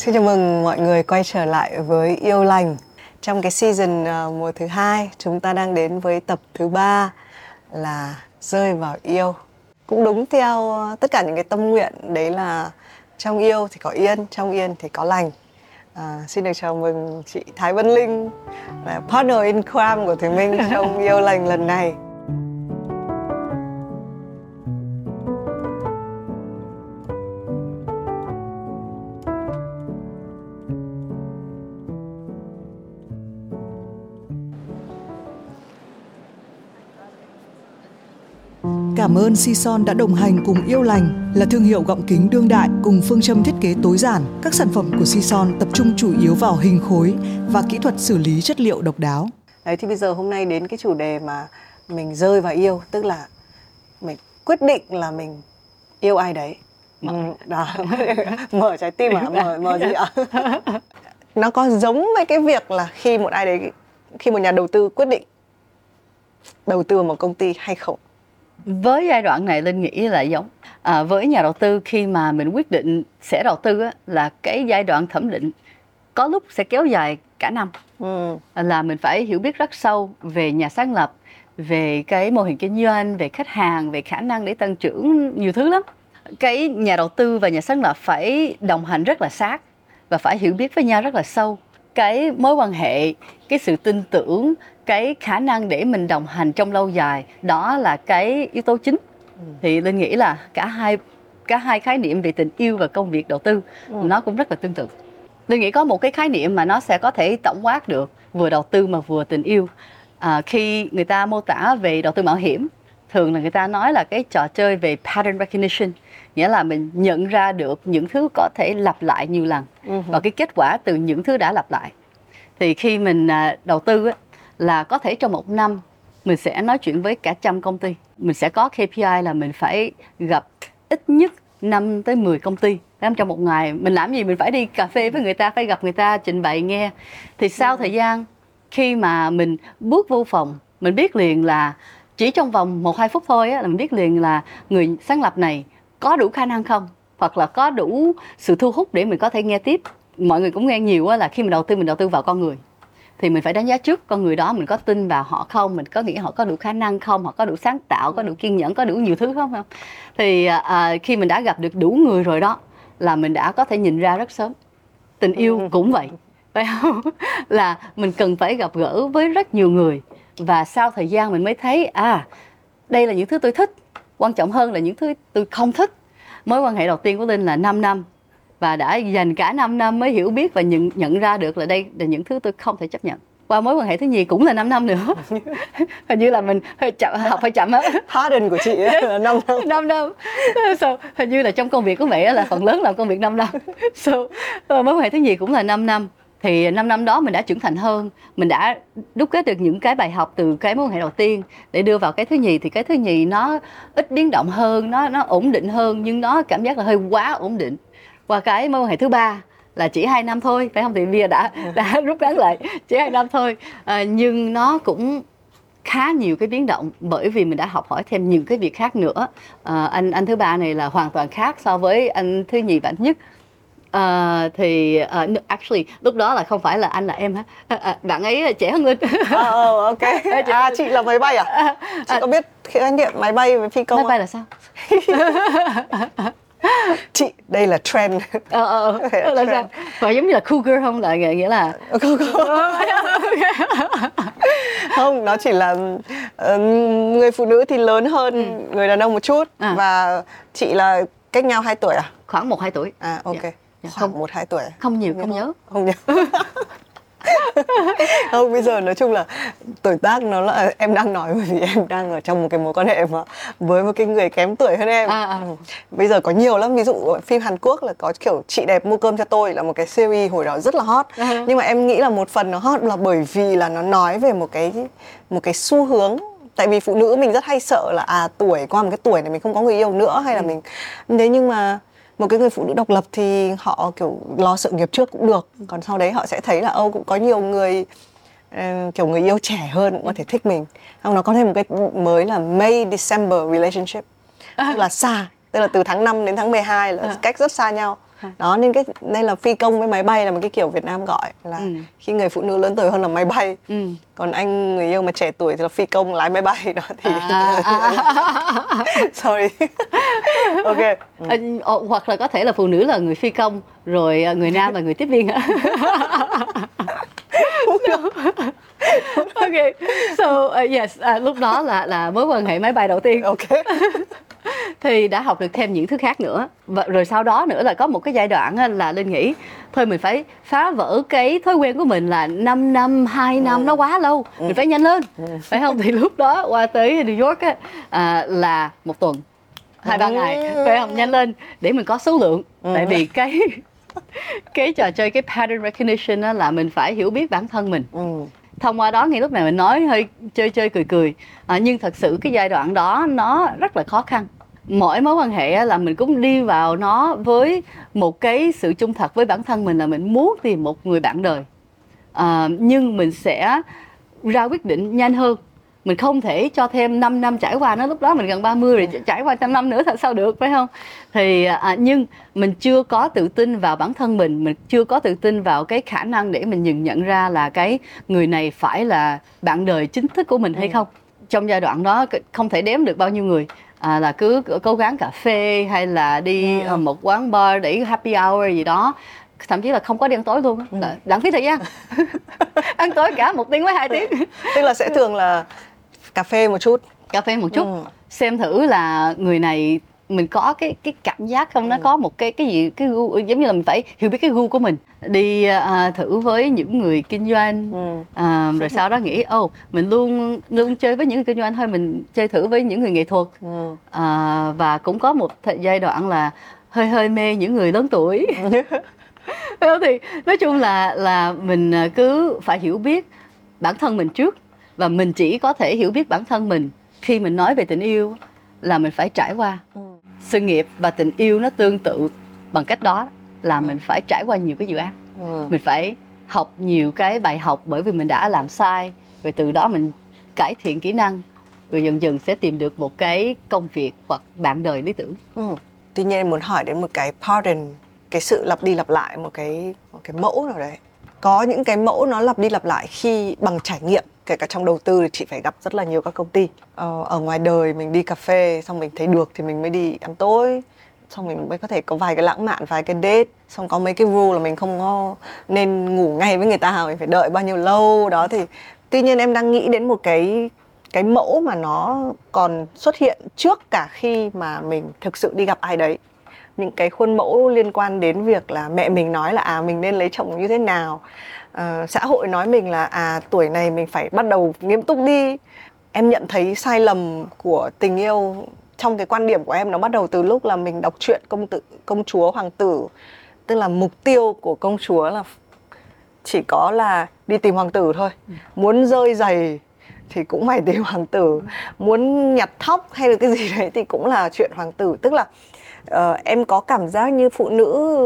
Xin chào mừng mọi người quay trở lại với Yêu Lành. Trong cái season uh, mùa thứ hai, chúng ta đang đến với tập thứ ba là rơi vào yêu. Cũng đúng theo uh, tất cả những cái tâm nguyện đấy là trong yêu thì có yên, trong yên thì có lành. À, xin được chào mừng chị Thái Vân Linh là partner in crime của Thùy Minh trong yêu lành lần này. Cảm ơn Sison đã đồng hành cùng Yêu Lành là thương hiệu gọng kính đương đại cùng phương châm thiết kế tối giản. Các sản phẩm của Sison tập trung chủ yếu vào hình khối và kỹ thuật xử lý chất liệu độc đáo. Đấy thì bây giờ hôm nay đến cái chủ đề mà mình rơi vào yêu, tức là mình quyết định là mình yêu ai đấy. Mở. Ừ, đó. mở trái tim à? Mở, mở gì ạ? Nó có giống với cái việc là khi một ai đấy, khi một nhà đầu tư quyết định đầu tư vào một công ty hay không? Với giai đoạn này linh nghĩ là giống. À, với nhà đầu tư khi mà mình quyết định sẽ đầu tư á, là cái giai đoạn thẩm định có lúc sẽ kéo dài cả năm. Ừ. là mình phải hiểu biết rất sâu về nhà sáng lập về cái mô hình kinh doanh về khách hàng về khả năng để tăng trưởng nhiều thứ lắm. Cái nhà đầu tư và nhà sáng lập phải đồng hành rất là sát và phải hiểu biết với nhau rất là sâu cái mối quan hệ cái sự tin tưởng cái khả năng để mình đồng hành trong lâu dài đó là cái yếu tố chính ừ. thì linh nghĩ là cả hai cả hai khái niệm về tình yêu và công việc đầu tư ừ. nó cũng rất là tương tự linh nghĩ có một cái khái niệm mà nó sẽ có thể tổng quát được vừa đầu tư mà vừa tình yêu à, khi người ta mô tả về đầu tư mạo hiểm thường là người ta nói là cái trò chơi về pattern recognition nghĩa là mình nhận ra được những thứ có thể lặp lại nhiều lần. Uh-huh. và cái kết quả từ những thứ đã lặp lại. Thì khi mình à, đầu tư á, là có thể trong một năm mình sẽ nói chuyện với cả trăm công ty. Mình sẽ có KPI là mình phải gặp ít nhất 5 tới 10 công ty. Trong một ngày mình làm gì mình phải đi cà phê với người ta phải gặp người ta trình bày nghe. Thì sau thời gian khi mà mình bước vô phòng mình biết liền là chỉ trong vòng một hai phút thôi á, là mình biết liền là người sáng lập này có đủ khả năng không? Hoặc là có đủ sự thu hút để mình có thể nghe tiếp? Mọi người cũng nghe nhiều á, là khi mình đầu tư mình đầu tư vào con người. Thì mình phải đánh giá trước con người đó mình có tin vào họ không? Mình có nghĩ họ có đủ khả năng không? Họ có đủ sáng tạo có đủ kiên nhẫn có đủ nhiều thứ không? Không? Thì à, à, khi mình đã gặp được đủ người rồi đó là mình đã có thể nhìn ra rất sớm. Tình yêu cũng vậy phải không? Là mình cần phải gặp gỡ với rất nhiều người và sau thời gian mình mới thấy à đây là những thứ tôi thích. Quan trọng hơn là những thứ tôi không thích. Mối quan hệ đầu tiên của linh là 5 năm. Và đã dành cả 5 năm mới hiểu biết và nhận nhận ra được là đây là những thứ tôi không thể chấp nhận. Qua mối quan hệ thứ nhì cũng là 5 năm nữa. Hình như là mình hơi chậm học hơi chậm á. Harden của chị là 5 năm 5 năm so, hình như là trong công việc của mẹ là phần lớn làm công việc 5 năm. So, mối quan hệ thứ nhì cũng là 5 năm thì 5 năm đó mình đã trưởng thành hơn. Mình đã đúc kết được những cái bài học từ cái mối quan hệ đầu tiên. Để đưa vào cái thứ nhì thì cái thứ nhì nó ít biến động hơn nó nó ổn định hơn nhưng nó cảm giác là hơi quá ổn định. Qua cái mối quan hệ thứ ba là chỉ hai năm thôi phải không? Thì bây giờ đã đã rút ngắn lại chỉ hai năm thôi. À, nhưng nó cũng khá nhiều cái biến động bởi vì mình đã học hỏi thêm những cái việc khác nữa. À, anh anh thứ ba này là hoàn toàn khác so với anh thứ nhì và anh nhất Uh, thì uh, actually lúc đó là không phải là anh là em hả? Uh, bạn ấy trẻ hơn mình. Oh, ok. À chị là máy bay à? Chị uh, có biết khái niệm máy bay với phi công máy bay là sao? Chị đây là trend. Ờ ờ, ờ. Là sao? và giống như là cougar không? Là nghĩa là không? Nó chỉ là uh, người phụ nữ thì lớn hơn ừ. người đàn ông một chút à. và chị là cách nhau 2 tuổi à? Khoảng một hai tuổi. À ok. Yeah. Dạ, khoảng một hai tuổi. Không nhiều không nhớ. Không nhớ. Không bây giờ nói chung là tuổi tác nó là em đang nói bởi vì em đang ở trong một cái mối quan hệ mà với một cái người kém tuổi hơn em. À, à. bây giờ có nhiều lắm ví dụ phim Hàn Quốc là có kiểu chị đẹp mua cơm cho tôi là một cái series hồi đó rất là hot. À. nhưng mà em nghĩ là một phần nó hot là bởi vì là nó nói về một cái một cái xu hướng. Tại vì phụ nữ mình rất hay sợ là à tuổi qua một cái tuổi này mình không có người yêu nữa hay là ừ. mình thế nhưng mà một cái người phụ nữ độc lập thì họ kiểu lo sự nghiệp trước cũng được. Còn sau đấy họ sẽ thấy là âu cũng có nhiều người uh, kiểu người yêu trẻ hơn cũng có thể thích mình. Không nó có thêm một cái mới là May December relationship. Tức là xa tức là từ tháng 5 đến tháng 12 là à. cách rất xa nhau đó nên cái nên là phi công với máy bay là một cái kiểu Việt Nam gọi là ừ. khi người phụ nữ lớn tuổi hơn là máy bay ừ. còn anh người yêu mà trẻ tuổi thì là phi công lái máy bay đó thì à, à. sorry ok ừ. à, hoặc là có thể là phụ nữ là người phi công rồi à, người nam là người tiếp viên ok so uh, yes uh, lúc đó là là mối quan hệ máy bay đầu tiên ok thì đã học được thêm những thứ khác nữa và rồi sau đó nữa là có một cái giai đoạn là linh nghĩ thôi mình phải phá vỡ cái thói quen của mình là 5 năm 2 năm ừ. nó quá lâu ừ. mình phải nhanh lên ừ. phải không thì lúc đó qua tới New York á, à, là một tuần hai ba ngày phải không nhanh lên để mình có số lượng ừ. tại vì cái cái trò chơi cái pattern recognition đó là mình phải hiểu biết bản thân mình ừ. thông qua đó ngay lúc này mình nói hơi chơi chơi cười cười à, nhưng thật sự cái giai đoạn đó nó rất là khó khăn mỗi mối quan hệ là mình cũng đi vào nó với một cái sự trung thật với bản thân mình là mình muốn tìm một người bạn đời. À, nhưng mình sẽ ra quyết định nhanh hơn. Mình không thể cho thêm 5 năm trải qua nó lúc đó mình gần 30 rồi trải qua trăm năm nữa thật sao được phải không? Thì à, nhưng mình chưa có tự tin vào bản thân mình mình chưa có tự tin vào cái khả năng để mình nhìn nhận ra là cái người này phải là bạn đời chính thức của mình hay ừ. không. Trong giai đoạn đó không thể đếm được bao nhiêu người à, là cứ cố gắng cà phê hay là đi ừ. một quán bar để happy hour gì đó thậm chí là không có đi ăn tối luôn ừ. lãng phí thời gian ăn tối cả một tiếng với hai tiếng tức là sẽ thường là cà phê một chút cà phê một chút ừ. xem thử là người này mình có cái cái cảm giác không nó ừ. có một cái cái gì cái gu giống như là mình phải hiểu biết cái gu của mình đi à, thử với những người kinh doanh ừ. à, rồi sau đó nghĩ ô oh, mình luôn luôn chơi với những người kinh doanh thôi mình chơi thử với những người nghệ thuật ừ. à, và cũng có một thời giai đoạn là hơi hơi mê những người lớn tuổi thì nói chung là là mình à, cứ phải hiểu biết bản thân mình trước và mình chỉ có thể hiểu biết bản thân mình khi mình nói về tình yêu là mình phải trải qua ừ. Sự nghiệp và tình yêu nó tương tự bằng cách đó là mình phải trải qua nhiều cái dự án. Ừ. mình phải học nhiều cái bài học bởi vì mình đã làm sai rồi từ đó mình cải thiện kỹ năng rồi dần dần sẽ tìm được một cái công việc hoặc bạn đời lý tưởng. Ừ. tuy nhiên em muốn hỏi đến một cái pattern cái sự lặp đi lặp lại một cái một cái mẫu nào đấy. Có những cái mẫu nó lặp đi lặp lại khi bằng trải nghiệm kể cả trong đầu tư thì chị phải gặp rất là nhiều các công ty. Ờ, ở ngoài đời mình đi cà phê xong mình thấy được thì mình mới đi ăn tối xong mình mới có thể có vài cái lãng mạn vài cái date xong có mấy cái rule là mình không có nên ngủ ngay với người ta mình phải đợi bao nhiêu lâu. Đó thì tuy nhiên em đang nghĩ đến một cái cái mẫu mà nó còn xuất hiện trước cả khi mà mình thực sự đi gặp ai đấy. Những cái khuôn mẫu liên quan đến việc là mẹ mình nói là à mình nên lấy chồng như thế nào à, xã hội nói mình là à tuổi này mình phải bắt đầu nghiêm túc đi. Em nhận thấy sai lầm của tình yêu trong cái quan điểm của em nó bắt đầu từ lúc là mình đọc truyện công tử công chúa hoàng tử. Tức là mục tiêu của công chúa là chỉ có là đi tìm hoàng tử thôi. Ừ. muốn rơi giày thì cũng phải tìm hoàng tử. Muốn nhặt thóc hay là cái gì đấy thì cũng là chuyện hoàng tử. Tức là uh, em có cảm giác như phụ nữ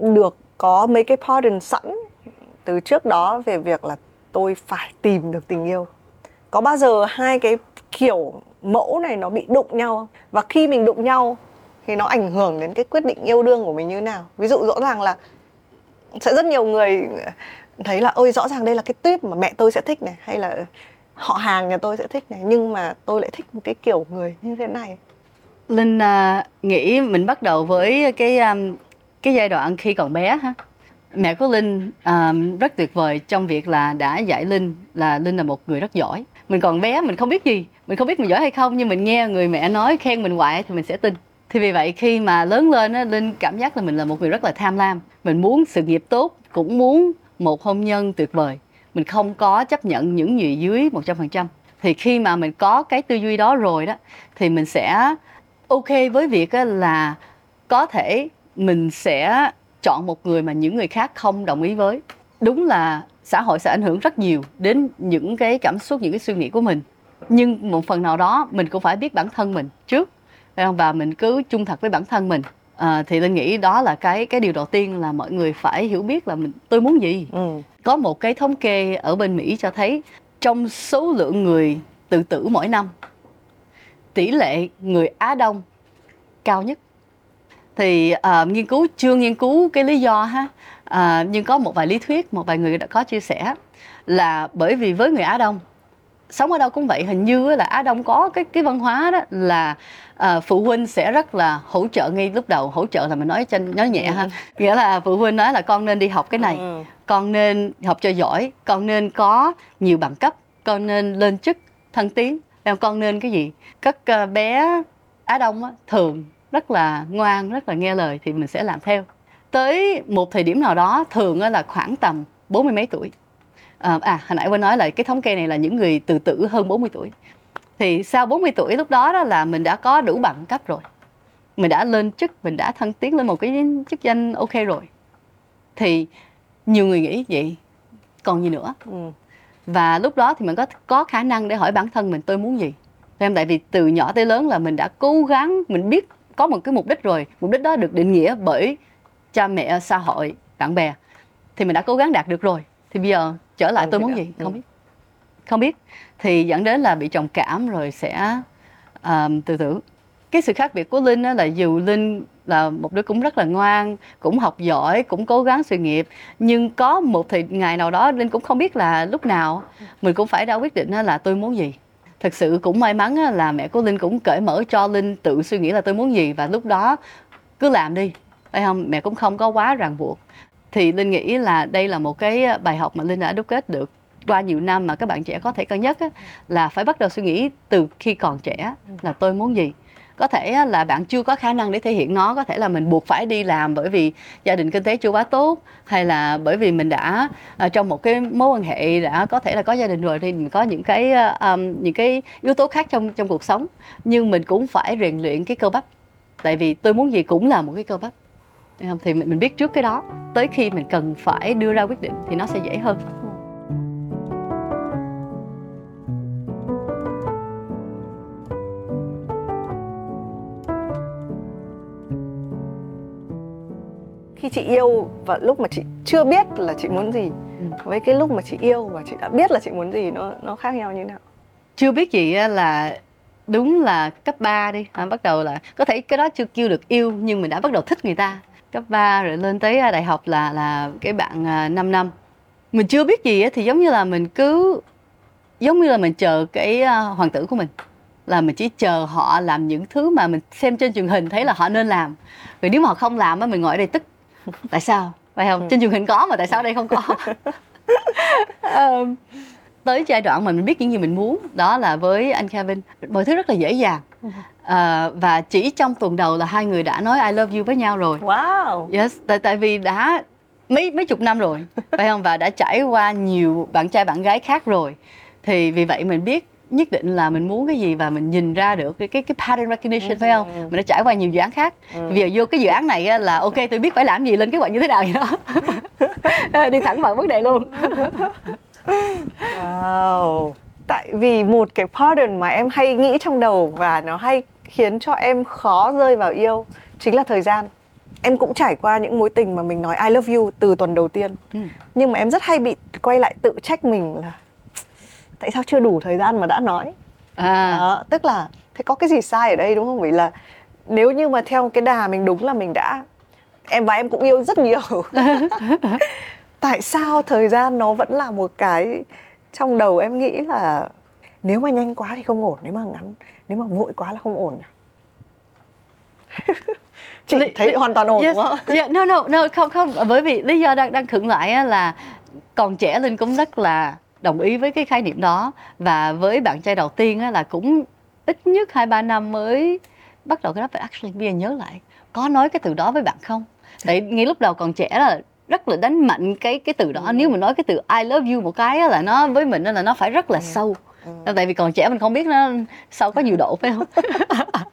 được có mấy cái pardon sẵn từ trước đó về việc là tôi phải tìm được tình yêu. Có bao giờ hai cái kiểu mẫu này nó bị đụng nhau không? Và khi mình đụng nhau thì nó ảnh hưởng đến cái quyết định yêu đương của mình như thế nào? Ví dụ rõ ràng là sẽ rất nhiều người thấy là ôi rõ ràng đây là cái tuyết mà mẹ tôi sẽ thích này hay là họ hàng nhà tôi sẽ thích này nhưng mà tôi lại thích một cái kiểu người như thế này. Linh uh, nghĩ mình bắt đầu với cái um, cái giai đoạn khi còn bé ha. Mẹ của linh um, rất tuyệt vời trong việc là đã dạy linh là linh là một người rất giỏi. Mình còn bé mình không biết gì mình không biết mình giỏi hay không nhưng mình nghe người mẹ nói khen mình hoài thì mình sẽ tin. Thì vì vậy khi mà lớn lên á linh cảm giác là mình là một người rất là tham lam. Mình muốn sự nghiệp tốt cũng muốn một hôn nhân tuyệt vời. Mình không có chấp nhận những gì dưới 100% thì khi mà mình có cái tư duy đó rồi đó thì mình sẽ ok với việc là có thể mình sẽ chọn một người mà những người khác không đồng ý với. Đúng là xã hội sẽ ảnh hưởng rất nhiều đến những cái cảm xúc những cái suy nghĩ của mình. Nhưng một phần nào đó mình cũng phải biết bản thân mình trước. Và mình cứ trung thật với bản thân mình. À, thì linh nghĩ đó là cái cái điều đầu tiên là mọi người phải hiểu biết là mình tôi muốn gì. Ừ. có một cái thống kê ở bên mỹ cho thấy trong số lượng người tự tử mỗi năm tỷ lệ người á đông cao nhất thì uh, nghiên cứu chưa nghiên cứu cái lý do ha. Uh, nhưng có một vài lý thuyết một vài người đã có chia sẻ là bởi vì với người Á Đông sống ở đâu cũng vậy hình như là Á Đông có cái cái văn hóa đó là uh, phụ huynh sẽ rất là hỗ trợ ngay lúc đầu. Hỗ trợ là mình nói cho nói nhẹ ha. Ừ. nghĩa là phụ huynh nói là con nên đi học cái này ừ. con nên học cho giỏi con nên có nhiều bằng cấp con nên lên chức thăng tiến. Em con nên cái gì? Các uh, bé Á Đông á, thường rất là ngoan rất là nghe lời thì mình sẽ làm theo. Tới một thời điểm nào đó thường là khoảng tầm bốn mươi mấy tuổi. À, à hồi nãy quên nói là cái thống kê này là những người tự tử hơn 40 tuổi. Thì sau 40 tuổi lúc đó, đó là mình đã có đủ bằng cấp rồi. Mình đã lên chức mình đã thăng tiến lên một cái chức danh ok rồi. Thì nhiều người nghĩ vậy. Còn gì nữa? Ừ. và lúc đó thì mình có có khả năng để hỏi bản thân mình tôi muốn gì? Em tại vì từ nhỏ tới lớn là mình đã cố gắng mình biết có một cái mục đích rồi. Mục đích đó được định nghĩa bởi cha mẹ xã hội bạn bè. Thì mình đã cố gắng đạt được rồi. Thì bây giờ trở lại không tôi muốn gì? Không biết. Không biết. Thì dẫn đến là bị trầm cảm rồi sẽ um, tự tử cái sự khác biệt của linh đó là dù linh là một đứa cũng rất là ngoan cũng học giỏi cũng cố gắng sự nghiệp nhưng có một thời ngày nào đó linh cũng không biết là lúc nào. Mình cũng phải ra quyết định là tôi muốn gì thật sự cũng may mắn là mẹ của linh cũng cởi mở cho linh tự suy nghĩ là tôi muốn gì. Và lúc đó cứ làm đi. Phải không? Mẹ cũng không có quá ràng buộc. Thì linh nghĩ là đây là một cái à, bài học mà linh đã đúc kết được. Qua nhiều năm mà các bạn trẻ có thể cân nhắc á, là phải bắt đầu suy nghĩ từ khi còn trẻ là tôi muốn gì có thể là bạn chưa có khả năng để thể hiện nó. Có thể là mình buộc phải đi làm bởi vì gia đình kinh tế chưa quá tốt hay là bởi vì mình đã à, trong một cái mối quan hệ đã có thể là có gia đình rồi thì mình có những cái à, um, những cái yếu tố khác trong trong cuộc sống. Nhưng mình cũng phải rèn luyện cái cơ bắp. Tại vì tôi muốn gì cũng là một cái cơ bắp. Thì mình, mình biết trước cái đó. Tới khi mình cần phải đưa ra quyết định thì nó sẽ dễ hơn. Khi chị yêu và lúc mà chị chưa biết là chị muốn gì ừ. với cái lúc mà chị yêu và chị đã biết là chị muốn gì nó nó khác nhau như nào? Chưa biết gì là đúng là cấp 3 đi. À, bắt đầu là có thể cái đó chưa kêu được yêu nhưng mình đã bắt đầu thích người ta. Cấp 3 rồi lên tới đại học là là cái bạn 5 à, năm mình chưa biết gì thì giống như là mình cứ giống như là mình chờ cái hoàng tử của mình. Là mình chỉ chờ họ làm những thứ mà mình xem trên truyền hình thấy là họ nên làm. Rồi nếu mà họ không làm á mình ngồi ở đây tức tại sao? Phải không? Ừ. trên truyền hình có mà tại sao đây không có? Um, tới giai đoạn mà mình biết những gì mình muốn đó là với anh Kevin. Mọi thứ rất là dễ dàng. À, và chỉ trong tuần đầu là hai người đã nói I love you với nhau rồi. Wow. Yes tại tại vì đã mấy mấy chục năm rồi phải không? Và đã trải qua nhiều bạn trai bạn gái khác rồi. Thì vì vậy mình biết nhất định là mình muốn cái gì và mình nhìn ra được cái cái cái pattern recognition ừ. phải không ừ. mình đã trải qua nhiều dự án khác ừ. bây giờ vô cái dự án này là ok tôi biết phải làm gì lên kế hoạch như thế nào vậy đó đi thẳng vào vấn đề luôn wow tại vì một cái pattern mà em hay nghĩ trong đầu và nó hay khiến cho em khó rơi vào yêu chính là thời gian em cũng trải qua những mối tình mà mình nói I love you từ tuần đầu tiên ừ. nhưng mà em rất hay bị quay lại tự trách mình là tại sao chưa đủ thời gian mà đã nói à. Đó, tức là thế có cái gì sai ở đây đúng không vì là nếu như mà theo cái đà mình đúng là mình đã em và em cũng yêu rất nhiều tại sao thời gian nó vẫn là một cái trong đầu em nghĩ là nếu mà nhanh quá thì không ổn nếu mà ngắn nếu mà vội quá là không ổn chị thấy hoàn toàn ổn yes. đúng không? Yeah, no no no không không bởi vì lý do đang đang khựng lại là còn trẻ linh cũng rất là đồng ý với cái khái niệm đó và với bạn trai đầu tiên á, là cũng ít nhất hai ba năm mới bắt đầu cái đó phải actually bây giờ nhớ lại có nói cái từ đó với bạn không tại ngay lúc đầu còn trẻ là rất là đánh mạnh cái cái từ đó ừ. nếu mà nói cái từ I love you một cái là nó với mình là nó phải rất là ừ. sâu ừ. tại vì còn trẻ mình không biết nó sâu có nhiều độ phải không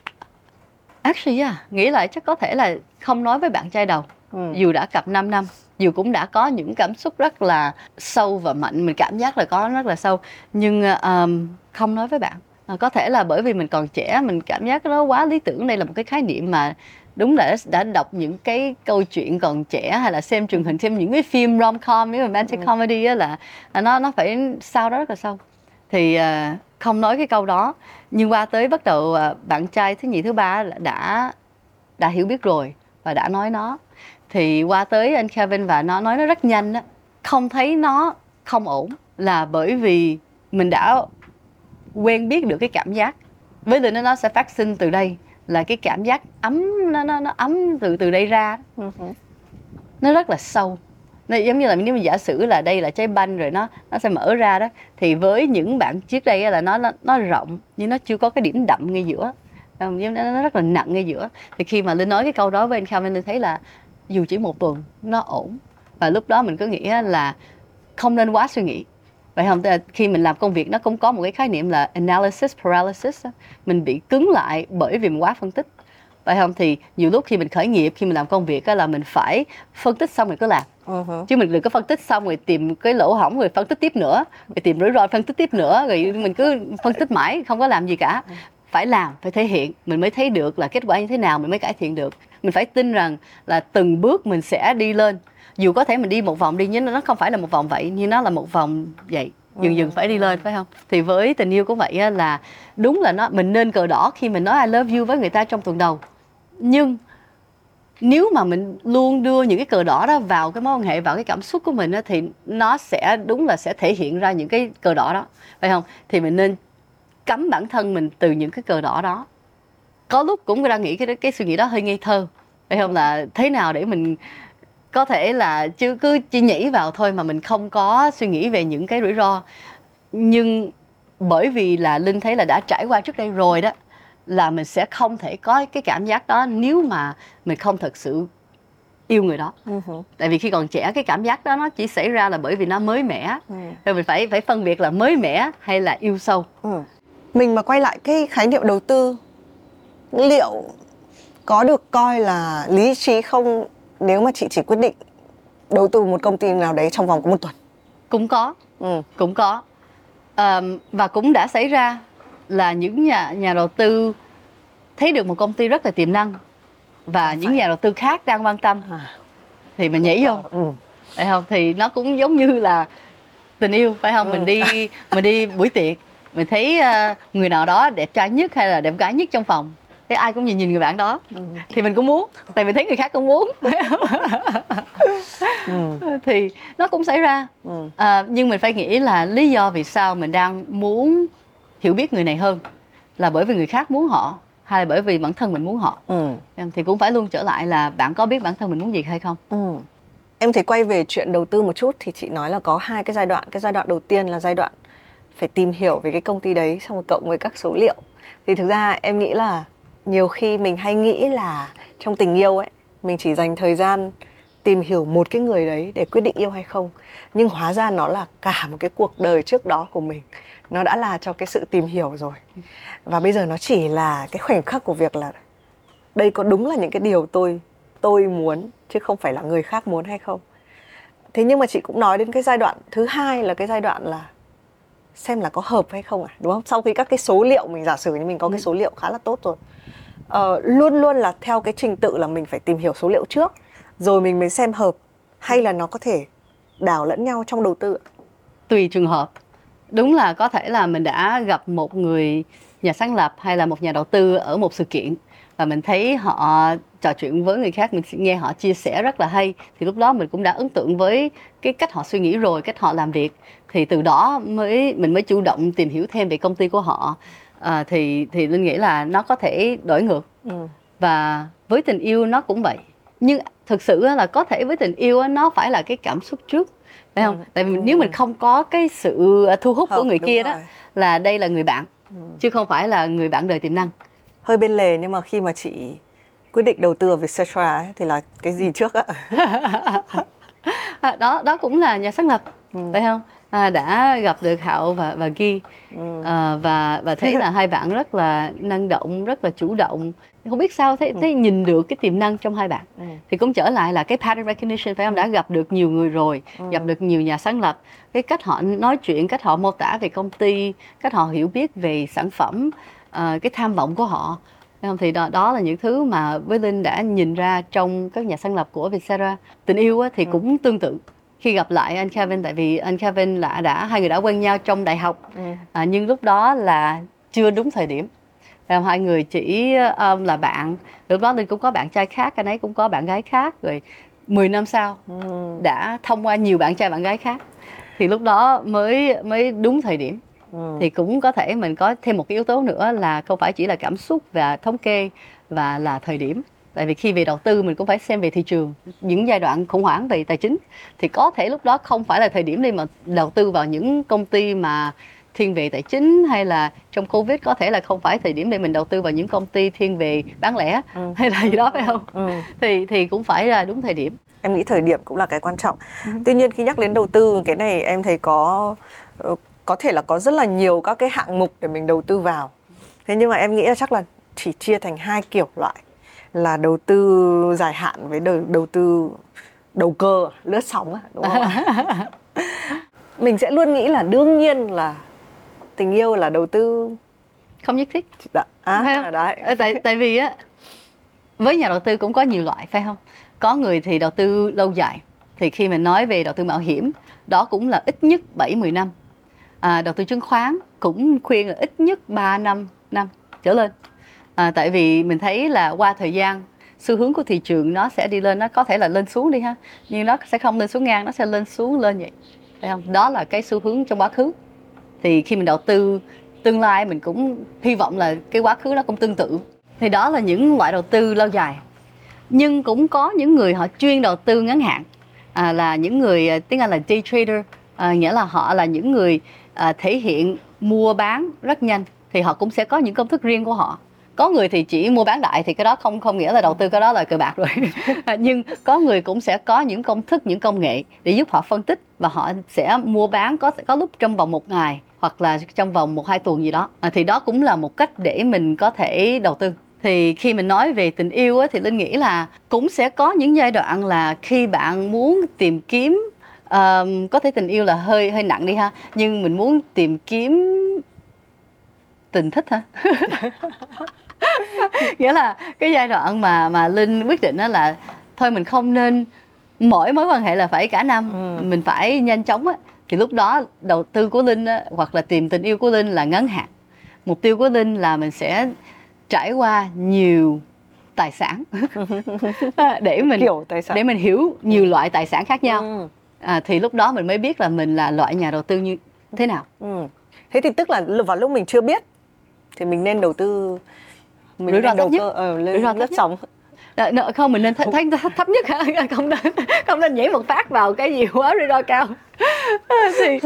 actually yeah, nghĩ lại chắc có thể là không nói với bạn trai đầu ừ. dù đã cặp 5 năm dù cũng đã có những cảm xúc rất là sâu và mạnh mình cảm giác là có rất là sâu. Nhưng um, không nói với bạn à, có thể là bởi vì mình còn trẻ mình cảm giác nó quá lý tưởng. Đây là một cái khái niệm mà đúng là đã đọc những cái câu chuyện còn trẻ hay là xem truyền hình xem những cái phim rom com những romantic ừ. comedy á là, là nó nó phải sao đó rất là sâu. Thì uh, không nói cái câu đó. Nhưng qua tới bắt đầu uh, bạn trai thứ nhì thứ ba đã đã hiểu biết rồi và đã nói nó thì qua tới anh Kevin và nó nói nó rất nhanh á. Không thấy nó không ổn là bởi vì mình đã quen biết được cái cảm giác. Với linh nó sẽ phát sinh từ đây là cái cảm giác ấm nó nó nó ấm từ từ đây ra. Nó rất là sâu. Nó giống như là nếu mình giả sử là đây là trái banh rồi nó nó sẽ mở ra đó thì với những bạn trước đây là nó nó, nó rộng nhưng nó chưa có cái điểm đậm ngay giữa. Ờ, nó rất là nặng ngay giữa. Thì khi mà linh nói cái câu đó với anh Khang linh thấy là dù chỉ một tuần nó ổn. Và lúc đó mình cứ nghĩ là không nên quá suy nghĩ. Vậy không? Khi mình làm công việc nó cũng có một cái khái niệm là analysis paralysis mình bị cứng lại bởi vì mình quá phân tích. Phải không? Thì nhiều lúc khi mình khởi nghiệp khi mình làm công việc là mình phải phân tích xong rồi cứ làm. Uh-huh. chứ mình đừng có phân tích xong rồi tìm cái lỗ hỏng rồi phân tích tiếp nữa rồi tìm rủi ro phân tích tiếp nữa rồi mình cứ phân tích mãi không có làm gì cả. Phải làm phải thể hiện. Mình mới thấy được là kết quả như thế nào mình mới cải thiện được mình phải tin rằng là từng bước mình sẽ đi lên. Dù có thể mình đi một vòng đi nhưng nó không phải là một vòng vậy nhưng nó là một vòng vậy. Dần dần phải đi lên phải không? Thì với tình yêu cũng vậy là đúng là nó mình nên cờ đỏ khi mình nói I love you với người ta trong tuần đầu. Nhưng nếu mà mình luôn đưa những cái cờ đỏ đó vào cái mối quan hệ vào cái cảm xúc của mình á, thì nó sẽ đúng là sẽ thể hiện ra những cái cờ đỏ đó phải không? Thì mình nên cấm bản thân mình từ những cái cờ đỏ đó có lúc cũng đang nghĩ cái cái suy nghĩ đó hơi ngây thơ phải không là thế nào để mình có thể là chứ cứ chỉ nhảy vào thôi mà mình không có suy nghĩ về những cái rủi ro nhưng bởi vì là linh thấy là đã trải qua trước đây rồi đó là mình sẽ không thể có cái cảm giác đó nếu mà mình không thật sự yêu người đó uh-huh. tại vì khi còn trẻ cái cảm giác đó nó chỉ xảy ra là bởi vì nó mới mẻ uh-huh. rồi mình phải phải phân biệt là mới mẻ hay là yêu sâu uh-huh. mình mà quay lại cái khái niệm đầu tư liệu có được coi là lý trí không nếu mà chị chỉ quyết định đầu tư một công ty nào đấy trong vòng có một tuần? Cũng có. Ừ. cũng có. Um, và cũng đã xảy ra là những nhà nhà đầu tư thấy được một công ty rất là tiềm năng và à, những nhà đầu tư khác đang quan tâm. À. thì mình nhảy vô. Ừ. phải không? Thì nó cũng giống như là tình yêu phải không? Ừ. mình đi mình đi buổi tiệc mình thấy uh, người nào đó đẹp trai nhất hay là đẹp gái nhất trong phòng thế ai cũng nhìn nhìn người bạn đó ừ. thì mình cũng muốn tại mình thấy người khác cũng muốn ừ. thì nó cũng xảy ra ừ. à, nhưng mình phải nghĩ là lý do vì sao mình đang muốn hiểu biết người này hơn là bởi vì người khác muốn họ hay là bởi vì bản thân mình muốn họ ừ. thì cũng phải luôn trở lại là bạn có biết bản thân mình muốn gì hay không ừ. em thì quay về chuyện đầu tư một chút thì chị nói là có hai cái giai đoạn cái giai đoạn đầu tiên là giai đoạn phải tìm hiểu về cái công ty đấy xong rồi cộng với các số liệu thì thực ra em nghĩ là nhiều khi mình hay nghĩ là trong tình yêu ấy mình chỉ dành thời gian tìm hiểu một cái người đấy để quyết định yêu hay không. Nhưng hóa ra nó là cả một cái cuộc đời trước đó của mình. Nó đã là cho cái sự tìm hiểu rồi. Và bây giờ nó chỉ là cái khoảnh khắc của việc là đây có đúng là những cái điều tôi tôi muốn chứ không phải là người khác muốn hay không. Thế nhưng mà chị cũng nói đến cái giai đoạn thứ hai là cái giai đoạn là xem là có hợp hay không à đúng không? Sau khi các cái số liệu mình giả sử như mình có cái ừ. số liệu khá là tốt rồi uh, luôn luôn là theo cái trình tự là mình phải tìm hiểu số liệu trước rồi mình mới xem hợp hay là nó có thể đảo lẫn nhau trong đầu tư tùy trường hợp. Đúng là có thể là mình đã gặp một người nhà sáng lập hay là một nhà đầu tư ở một sự kiện và mình thấy họ trò chuyện với người khác mình nghe họ chia sẻ rất là hay thì lúc đó mình cũng đã ấn tượng với cái cách họ suy nghĩ rồi cách họ làm việc. Thì từ đó mới mình mới chủ động tìm hiểu thêm về công ty của họ à, thì thì linh nghĩ là nó có thể đổi ngược ừ. và với tình yêu nó cũng vậy nhưng thực sự là có thể với tình yêu nó phải là cái cảm xúc trước phải không ừ. tại vì ừ. nếu mình không có cái sự thu hút Hợp, của người kia rồi. đó là đây là người bạn ừ. chứ không phải là người bạn đời tiềm năng hơi bên lề nhưng mà khi mà chị quyết định đầu tư ở Vietcetera ấy, thì là cái gì trước ạ đó đó cũng là nhà sáng lập ừ. phải không à, đã gặp được hạo và và ghi ừ. à, và và thấy là hai bạn rất là năng động rất là chủ động không biết sao thấy, thấy nhìn được cái tiềm năng trong hai bạn ừ. thì cũng trở lại là cái pattern recognition phải không đã gặp được nhiều người rồi ừ. gặp được nhiều nhà sáng lập cái cách họ nói chuyện cách họ mô tả về công ty cách họ hiểu biết về sản phẩm uh, cái tham vọng của họ không? thì đó, đó là những thứ mà với linh đã nhìn ra trong các nhà sáng lập của Vietcetera tình yêu thì ừ. cũng tương tự khi gặp lại anh Kevin tại vì anh Kevin là đã hai người đã quen nhau trong đại học ừ. à, nhưng lúc đó là chưa đúng thời điểm hai người chỉ um, là bạn lúc đó linh cũng có bạn trai khác anh ấy cũng có bạn gái khác rồi 10 năm sau ừ. đã thông qua nhiều bạn trai bạn gái khác thì lúc đó mới mới đúng thời điểm ừ. thì cũng có thể mình có thêm một cái yếu tố nữa là không phải chỉ là cảm xúc và thống kê và là thời điểm tại vì khi về đầu tư mình cũng phải xem về thị trường những giai đoạn khủng hoảng về tài chính thì có thể lúc đó không phải là thời điểm để mà đầu tư vào những công ty mà thiên về tài chính hay là trong covid có thể là không phải thời điểm để mình đầu tư vào những công ty thiên về bán lẻ ừ. hay là gì đó phải không ừ. thì thì cũng phải là đúng thời điểm em nghĩ thời điểm cũng là cái quan trọng ừ. tuy nhiên khi nhắc đến đầu tư cái này em thấy có ờ, có thể là có rất là nhiều các cái hạng mục để mình đầu tư vào thế nhưng mà em nghĩ là chắc là chỉ chia thành hai kiểu loại là đầu tư dài hạn với đầu, đầu tư đầu cơ lướt sóng đúng không mình sẽ luôn nghĩ là đương nhiên là tình yêu là đầu tư. Không nhất thiết. Dạ. à, phải không? đấy. Ờ, tại tại vì á với nhà đầu tư cũng có nhiều loại phải không? Có người thì đầu tư lâu dài. Thì khi mình nói về đầu tư mạo hiểm đó cũng là ít nhất 7 10 năm. À, đầu tư chứng khoán cũng khuyên là ít nhất 3 năm năm. Trở lên à, tại vì mình thấy là qua thời gian xu hướng của thị trường nó sẽ đi lên nó có thể là lên xuống đi ha. Nhưng nó sẽ không lên xuống ngang nó sẽ lên xuống lên vậy. Phải không? Đó là cái xu hướng trong quá khứ. Thì khi mình đầu tư tương lai mình cũng hy vọng là cái quá khứ nó cũng tương tự. Thì đó là những loại đầu tư lâu dài. Nhưng cũng có những người họ chuyên đầu tư ngắn hạn. À, là những người à, tiếng Anh là day trader à, nghĩa là họ là những người à, thể hiện mua bán rất nhanh. Thì họ cũng sẽ có những công thức riêng của họ có người thì chỉ mua bán đại thì cái đó không không nghĩa là đầu tư cái đó là cờ bạc rồi. Nhưng có người cũng sẽ có những công thức những công nghệ để giúp họ phân tích và họ sẽ mua bán có có lúc trong vòng một ngày hoặc là trong vòng một hai tuần gì đó. À, thì đó cũng là một cách để mình có thể đầu tư. Thì khi mình nói về tình yêu á, thì linh nghĩ là cũng sẽ có những giai đoạn là khi bạn muốn tìm kiếm um, có thể tình yêu là hơi hơi nặng đi ha nhưng mình muốn tìm kiếm tình thích hả nghĩa là cái giai đoạn mà mà linh quyết định đó là thôi mình không nên mỗi mối quan hệ là phải cả năm ừ. mình phải nhanh chóng á thì lúc đó đầu tư của linh á, hoặc là tìm tình yêu của linh là ngắn hạn mục tiêu của linh là mình sẽ trải qua nhiều tài sản để mình hiểu tài sản. để mình hiểu nhiều loại tài sản khác nhau ừ. à, thì lúc đó mình mới biết là mình là loại nhà đầu tư như thế nào ừ. thế thì tức là vào lúc mình chưa biết thì mình nên đầu tư mình rủi ro đầu cơ ờ, lên lướt sóng nợ không mình nên th- thấy thấp, thấp nhất không nên không nên nhảy một phát vào cái gì quá rủi ro cao thì,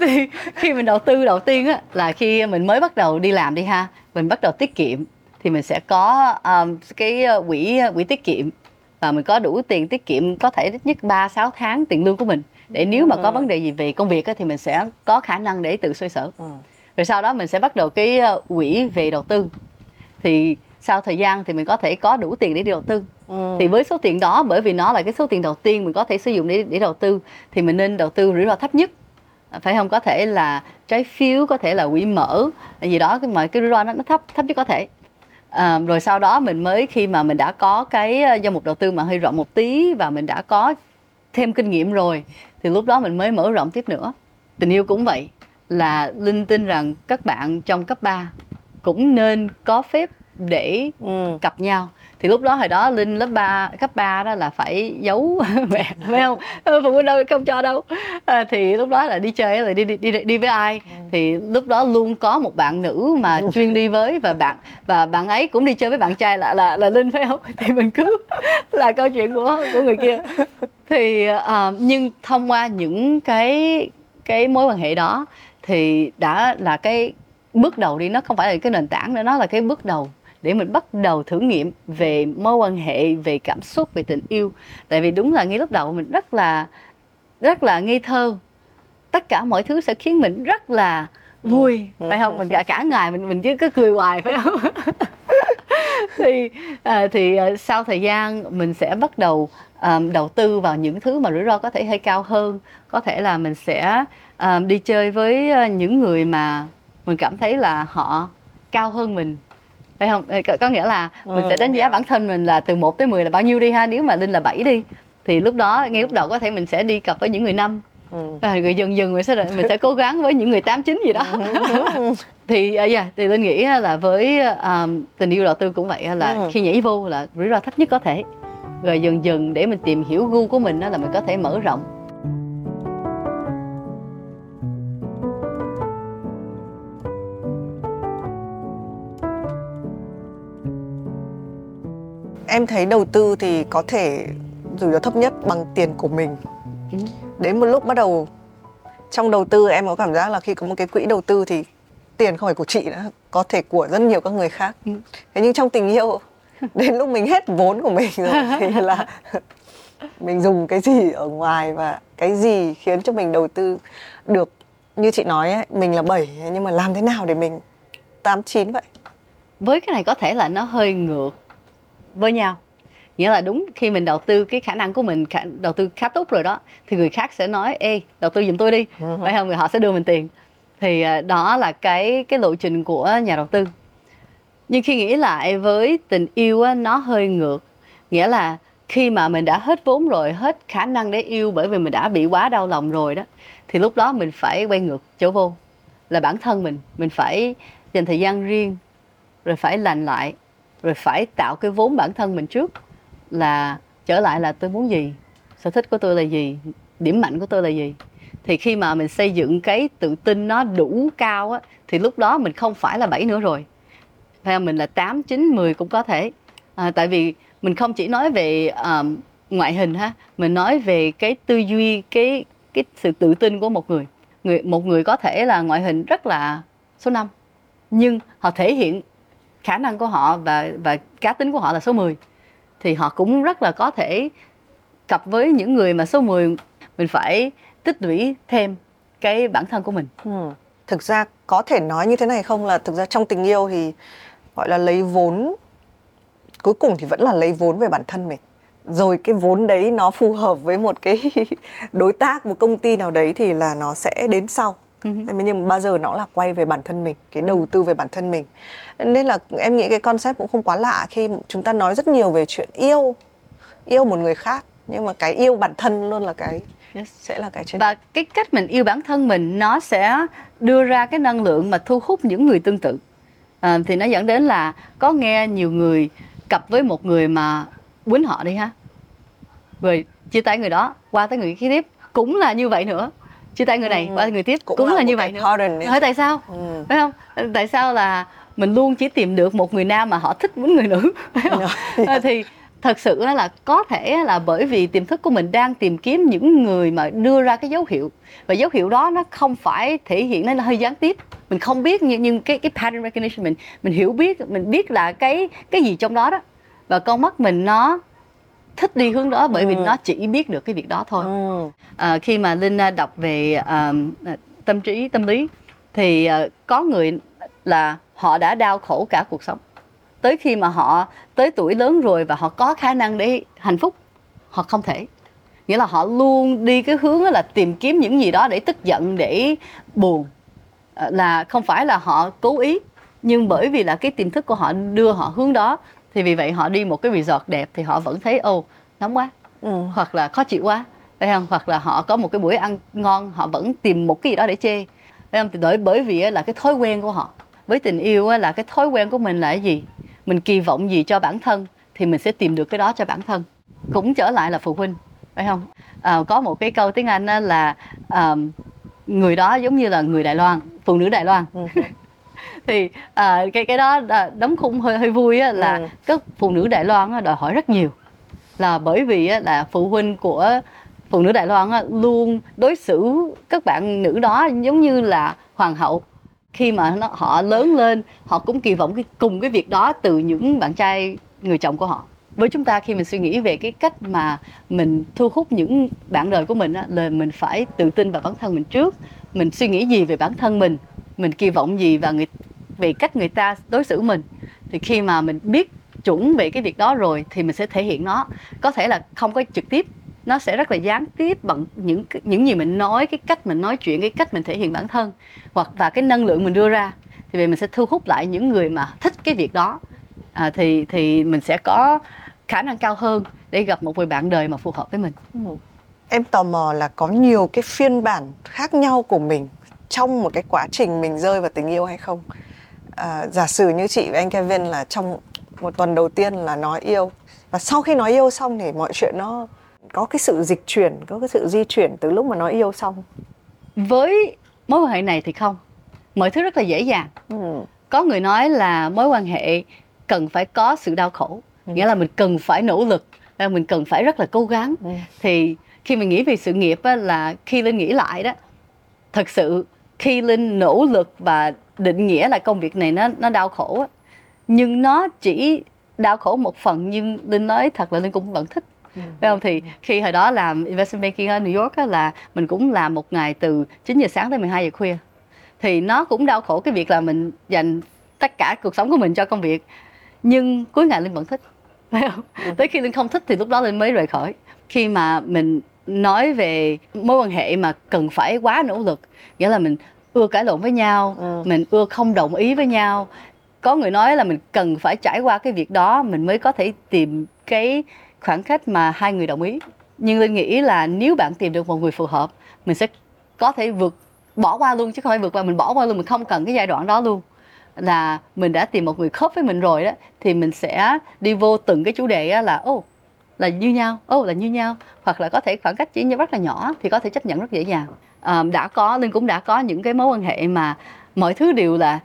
thì khi mình đầu tư đầu tiên á là khi mình mới bắt đầu đi làm đi ha mình bắt đầu tiết kiệm thì mình sẽ có um, cái ờ, quỹ ờ, quỹ tiết kiệm và mình có đủ tiền tiết kiệm có thể ít nhất 3 6 tháng tiền lương của mình để nếu mà có ừ. vấn đề gì về công việc á, thì mình sẽ có khả năng để tự xoay sở. Ừ. Rồi sau đó mình sẽ bắt đầu cái ờ, quỹ về đầu tư. Thì sau thời gian thì mình có thể có đủ tiền để đi đầu tư. Ừ. Thì với số tiền đó bởi vì nó là cái số tiền đầu tiên mình có thể sử dụng để để đầu tư thì mình nên đầu tư rủi ro thấp nhất phải không có thể là trái phiếu có thể là quỹ mở gì đó mà cái rủi ro nó, nó thấp thấp nhất có thể à, rồi sau đó mình mới khi mà mình đã có cái ờ, danh mục đầu tư mà hơi rộng một tí và mình đã có thêm kinh nghiệm rồi thì lúc đó mình mới mở rộng tiếp nữa tình yêu cũng vậy là linh tin rằng các bạn trong cấp 3 cũng nên có phép để ừ. cặp nhau thì lúc đó hồi đó linh lớp 3 cấp 3 đó là phải giấu mẹ phải không phụ huynh đâu không cho đâu à, thì lúc đó là đi chơi là đi đi đi, đi với ai ừ. thì lúc đó luôn có một bạn nữ mà ừ. chuyên đi với và bạn và bạn ấy cũng đi chơi với bạn trai là là là linh phải không thì mình cứ là câu chuyện của của người kia thì uh, nhưng thông qua những cái cái mối quan hệ đó thì đã là cái bước đầu đi nó không phải là cái nền tảng nữa nó là cái bước đầu để mình bắt đầu thử nghiệm về mối quan hệ về cảm xúc về tình yêu. Tại vì đúng là ngay lúc đầu mình rất là rất là ngây thơ. Tất cả mọi thứ sẽ khiến mình rất là vui phải không? Mình cả cả ngày mình mình chứ cứ cười hoài phải không? Thì à, thì à, sau thời gian mình sẽ bắt đầu à, đầu tư vào những thứ mà rủi ro có thể hơi cao hơn. Có thể là mình sẽ à, đi chơi với ờ, những người mà mình cảm thấy là họ cao hơn mình. Phải không? Có, có nghĩa là mình sẽ đánh giá bản thân mình là từ 1 tới 10 là bao nhiêu đi ha? Nếu mà linh là 7 đi thì lúc đó ngay lúc đầu có thể mình sẽ đi cặp với những người năm. Ừ. à, rồi dần dần mình sẽ mình sẽ cố gắng với những người tám chín gì đó. Thì uh, yeah, thì linh nghĩ là với um, tình yêu đầu tư cũng vậy là ừ. khi nhảy vô là rủi ro thấp nhất có thể. Rồi dần dần để mình tìm hiểu gu của mình đó là mình có thể mở rộng em thấy đầu tư thì có thể rủi ro thấp nhất bằng tiền của mình đến một lúc bắt đầu trong đầu tư em có cảm giác là khi có một cái quỹ đầu tư thì tiền không phải của chị nữa có thể của rất nhiều các người khác ừ. thế nhưng trong tình yêu đến lúc mình hết vốn của mình rồi thì là mình dùng cái gì ở ngoài và cái gì khiến cho mình đầu tư được như chị nói ấy, mình là 7 nhưng mà làm thế nào để mình 8 9 vậy? Với cái này có thể là nó hơi ngược với nhau. Nghĩa là đúng khi mình đầu tư cái khả năng của mình khả, đầu tư khá tốt rồi đó thì người khác sẽ nói ê đầu tư giùm tôi đi. Uh phải không? Người họ sẽ đưa mình tiền. Thì uh, đó là cái cái lộ trình của nhà đầu tư. Nhưng khi nghĩ lại với tình yêu á, nó hơi ngược. Nghĩa là khi mà mình đã hết vốn rồi hết khả năng để yêu bởi vì mình đã bị quá đau lòng rồi đó thì lúc đó mình phải quay ngược chỗ vô. Là bản thân mình. Mình phải dành thời gian riêng rồi phải lành lại rồi phải tạo cái vốn bản thân mình trước là trở lại là tôi muốn gì sở thích của tôi là gì điểm mạnh của tôi là gì. Thì khi mà mình xây dựng cái tự tin nó đủ cao á thì lúc đó mình không phải là bảy nữa rồi. Hay mình là 8, 9, 10 cũng có thể. À, tại vì mình không chỉ nói về um, ngoại hình ha mình nói về cái tư duy cái cái sự tự tin của một người. Người một người có thể là ngoại hình rất là số 5 nhưng họ thể hiện khả năng của họ và và cá tính của họ là số 10 thì họ cũng rất là có thể cặp với những người mà số 10 mình phải tích lũy thêm cái bản thân của mình. Ừ. Thực ra có thể nói như thế này không là thực ra trong tình yêu thì gọi là lấy vốn, cuối cùng thì vẫn là lấy vốn về bản thân mình rồi cái vốn đấy nó phù hợp với một cái đối tác, một công ty nào đấy thì là nó sẽ đến sau uh-huh. nhưng mà bao giờ nó là quay về bản thân mình cái đầu tư về bản thân mình. Nên là em nghĩ cái concept cũng không quá lạ khi chúng ta nói rất nhiều về chuyện yêu yêu một người khác. Nhưng mà cái yêu bản thân luôn là cái yes. sẽ là cái trên và cái cách mình yêu bản thân mình nó sẽ đưa ra cái năng lượng mà thu hút những người tương tự. À, thì nó dẫn đến là có nghe nhiều người cặp với một người mà quýnh họ đi ha. Rồi chia tay người đó qua tới người kế tiếp. Cũng là như vậy nữa chia tay người này ừ. qua người tiếp cũng, cũng là, là như vậy. nữa hỏi tại sao? Ừ. phải không? Tại sao là mình luôn chỉ tìm được một người nam mà họ thích muốn người nữ? Ờ, thì thật sự là có thể là bởi vì tiềm thức của mình đang tìm kiếm những người mà đưa ra cái dấu hiệu. Và dấu hiệu đó nó không phải thể hiện nó là hơi gián tiếp. Mình không biết nhưng, nhưng cái cái pattern recognition mình mình hiểu biết mình biết là cái cái gì trong đó đó. Và con mắt mình nó thích đi hướng đó bởi ừ. vì nó chỉ biết được cái việc đó thôi ừ. à, khi mà linh đọc về uh, tâm trí tâm lý thì uh, có người là họ đã đau khổ cả cuộc sống tới khi mà họ tới tuổi lớn rồi và họ có khả năng để hạnh phúc họ không thể nghĩa là họ luôn đi cái hướng là tìm kiếm những gì đó để tức giận để buồn là không phải là họ cố ý nhưng bởi vì là cái tiềm thức của họ đưa họ hướng đó thì vì vậy họ đi một cái resort đẹp thì họ vẫn thấy ô nóng quá. Ừ. hoặc là khó chịu quá phải không? Hoặc là họ có một cái buổi ăn ngon họ vẫn tìm một cái gì đó để chê. Phải không? Thì bởi bởi vì là cái thói quen của họ. Với tình yêu là cái thói quen của mình là cái gì? Mình kỳ vọng gì cho bản thân thì mình sẽ tìm được cái đó cho bản thân. Cũng trở lại là phụ huynh phải không? À, có một cái câu tiếng anh là à, người đó giống như là người đài loan phụ nữ đài loan. Ừ. thì à, cái cái đó đóng khung hơi hơi vui á, là ừ. các phụ nữ đài loan đòi hỏi rất nhiều. Là bởi vì á, là phụ huynh của phụ nữ đài loan á, luôn đối xử các bạn nữ đó giống như là hoàng hậu. Khi mà nó, họ lớn lên họ cũng kỳ vọng cái cùng cái việc đó từ những bạn trai người chồng của họ. Với chúng ta khi mình suy nghĩ về cái cách mà mình thu hút những bạn đời của mình á, là mình phải tự tin vào bản thân mình trước. Mình suy nghĩ gì về bản thân mình mình kỳ vọng gì và người về cách người ta đối xử mình. Thì khi mà mình biết chuẩn bị cái việc đó rồi thì mình sẽ thể hiện nó. Có thể là không có trực tiếp nó sẽ rất là gián tiếp bằng những những gì mình nói cái cách mình nói chuyện cái cách mình thể hiện bản thân hoặc và cái năng lượng mình đưa ra. Thì vì mình sẽ thu hút lại những người mà thích cái việc đó. À, thì thì mình sẽ có khả năng cao hơn để gặp một người bạn đời mà phù hợp với mình. Em tò mò là có nhiều cái phiên bản khác nhau của mình trong một cái quá trình mình rơi vào tình yêu hay không à, giả sử như chị và anh Kevin là trong một tuần đầu tiên là nói yêu và sau khi nói yêu xong thì mọi chuyện nó có cái sự dịch chuyển có cái sự di chuyển từ lúc mà nói yêu xong với mối quan hệ này thì không mọi thứ rất là dễ dàng ừ. có người nói là mối quan hệ cần phải có sự đau khổ ừ. nghĩa là mình cần phải nỗ lực mình cần phải rất là cố gắng ừ. thì khi mình nghĩ về sự nghiệp á, là khi linh nghĩ lại đó thật sự khi linh nỗ lực và định nghĩa là công việc này nó nó đau khổ á, nhưng nó chỉ đau khổ một phần nhưng linh nói thật là linh cũng vẫn thích Ừ. Phải không? Thì khi hồi đó làm investment banking ở New York á, là mình cũng làm một ngày từ 9 giờ sáng tới 12 giờ khuya. Thì nó cũng đau khổ cái việc là mình dành tất cả cuộc sống của mình cho công việc. Nhưng cuối ngày Linh vẫn thích. Phải không? Ừ. Tới khi Linh không thích thì lúc đó Linh mới rời khỏi. Khi mà mình nói về mối quan hệ mà cần phải quá nỗ lực, nghĩa là mình ưa cãi lộn với nhau, ừ. mình ưa không đồng ý với nhau. Có người nói là mình cần phải trải qua cái việc đó mình mới có thể tìm cái khoảng cách mà hai người đồng ý nhưng linh nghĩ là nếu bạn tìm được một người phù hợp mình sẽ có thể vượt bỏ qua luôn chứ không phải vượt qua mình bỏ qua luôn mình không cần cái giai đoạn đó luôn là mình đã tìm một người khớp với mình rồi đó thì mình sẽ đi vô từng cái chủ đề là ô oh, là như nhau ô oh, là như nhau. Hoặc là có thể khoảng cách chỉ rất là nhỏ thì có thể chấp nhận rất dễ dàng. À, đã có linh cũng đã có những cái mối quan hệ mà mọi thứ đều là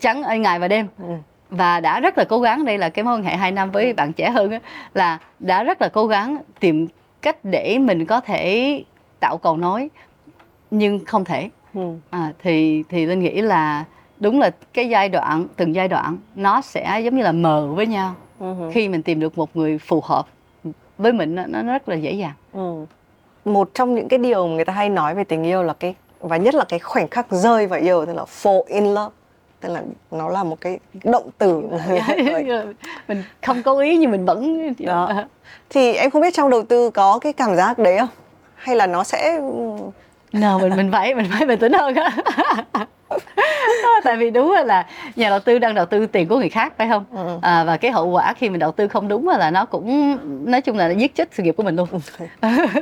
trắng ngày và đêm. Ừ. Và đã rất là cố gắng đây là cái mối quan hệ 2 năm với bạn trẻ hơn á, là đã rất là cố gắng tìm cách để mình có thể tạo cầu nối nhưng không thể. Ừ. à, thì thì linh nghĩ là đúng là cái giai đoạn từng giai đoạn nó sẽ giống như là mờ với nhau ừ. khi mình tìm được một người phù hợp với mình nó, nó rất là dễ dàng. Ừ. một trong những cái điều người ta hay nói về tình yêu là cái và nhất là cái khoảnh khắc rơi vào yêu tức là fall in love tức là nó là một cái động từ. Mình không có ý nhưng mình vẫn đó. thì em không biết trong đầu tư có cái cảm giác đấy không? Hay là nó sẽ nào mình mình phải mình phải bình tĩnh hơn á tại vì đúng là nhà đầu tư đang đầu tư tiền của người khác phải không? Ừ. à, và cái hậu quả khi mình đầu tư không đúng là nó cũng nói chung là nó giết chết sự nghiệp của mình luôn.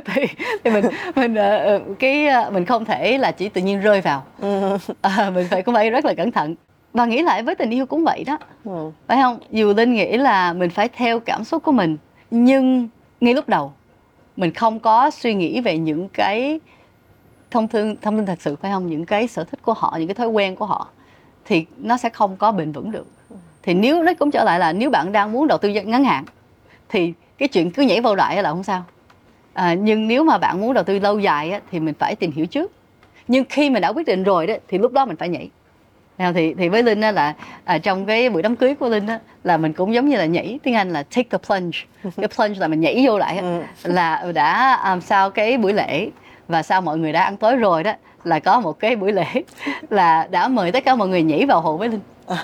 Thì, thì mình mình ờ, ờ, cái ờ, mình không thể là chỉ tự nhiên rơi vào. Ừ. à, mình phải cũng phải rất là cẩn thận. Và nghĩ lại với tình yêu cũng vậy đó. Ừ. phải không? Dù linh nghĩ là mình phải theo cảm xúc của mình nhưng ngay lúc đầu mình không có suy nghĩ về những cái thông tin thông tin thật sự phải không? Những cái sở thích của họ những cái thói quen của họ thì nó sẽ không có bền vững được. Thì nếu nó cũng trở lại là nếu bạn đang muốn đầu tư ngắn hạn thì cái chuyện cứ nhảy vào đại là không sao. À, nhưng nếu mà bạn muốn đầu tư lâu dài á, thì mình phải tìm hiểu trước. Nhưng khi mình đã quyết định rồi đó thì lúc đó mình phải nhảy. Thì thì với linh á là à, trong cái buổi đám cưới của linh á là mình cũng giống như là nhảy tiếng anh là take the plunge. Cái plunge là mình nhảy vô lại ừ. là đã làm sao cái buổi lễ và sau mọi người đã ăn tối rồi đó là có một cái buổi lễ là đã mời tất cả mọi người nhảy vào hồ với linh.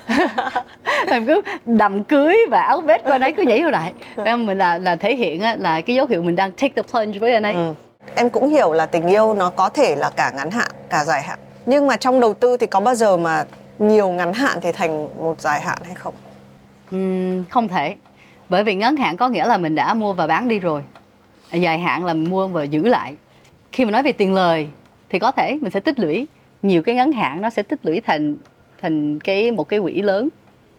Em cứ đầm cưới và áo vest qua đấy cứ nhảy vô lại. Em mình là là thể hiện á, là cái dấu hiệu mình đang take the plunge với anh ấy. Ừ. em cũng hiểu là tình yêu nó có thể là cả ngắn hạn cả dài hạn. Nhưng mà trong đầu tư thì có bao giờ mà nhiều ngắn hạn thì thành một dài hạn hay không? Uhm, không thể. Bởi vì ngắn hạn có nghĩa là mình đã mua và bán đi rồi. Dài hạn là mua và giữ lại khi mà nói về tiền lời, thì có thể mình sẽ tích lũy. Nhiều cái ngắn hạn nó sẽ tích lũy thành thành cái, một cái quỹ lớn.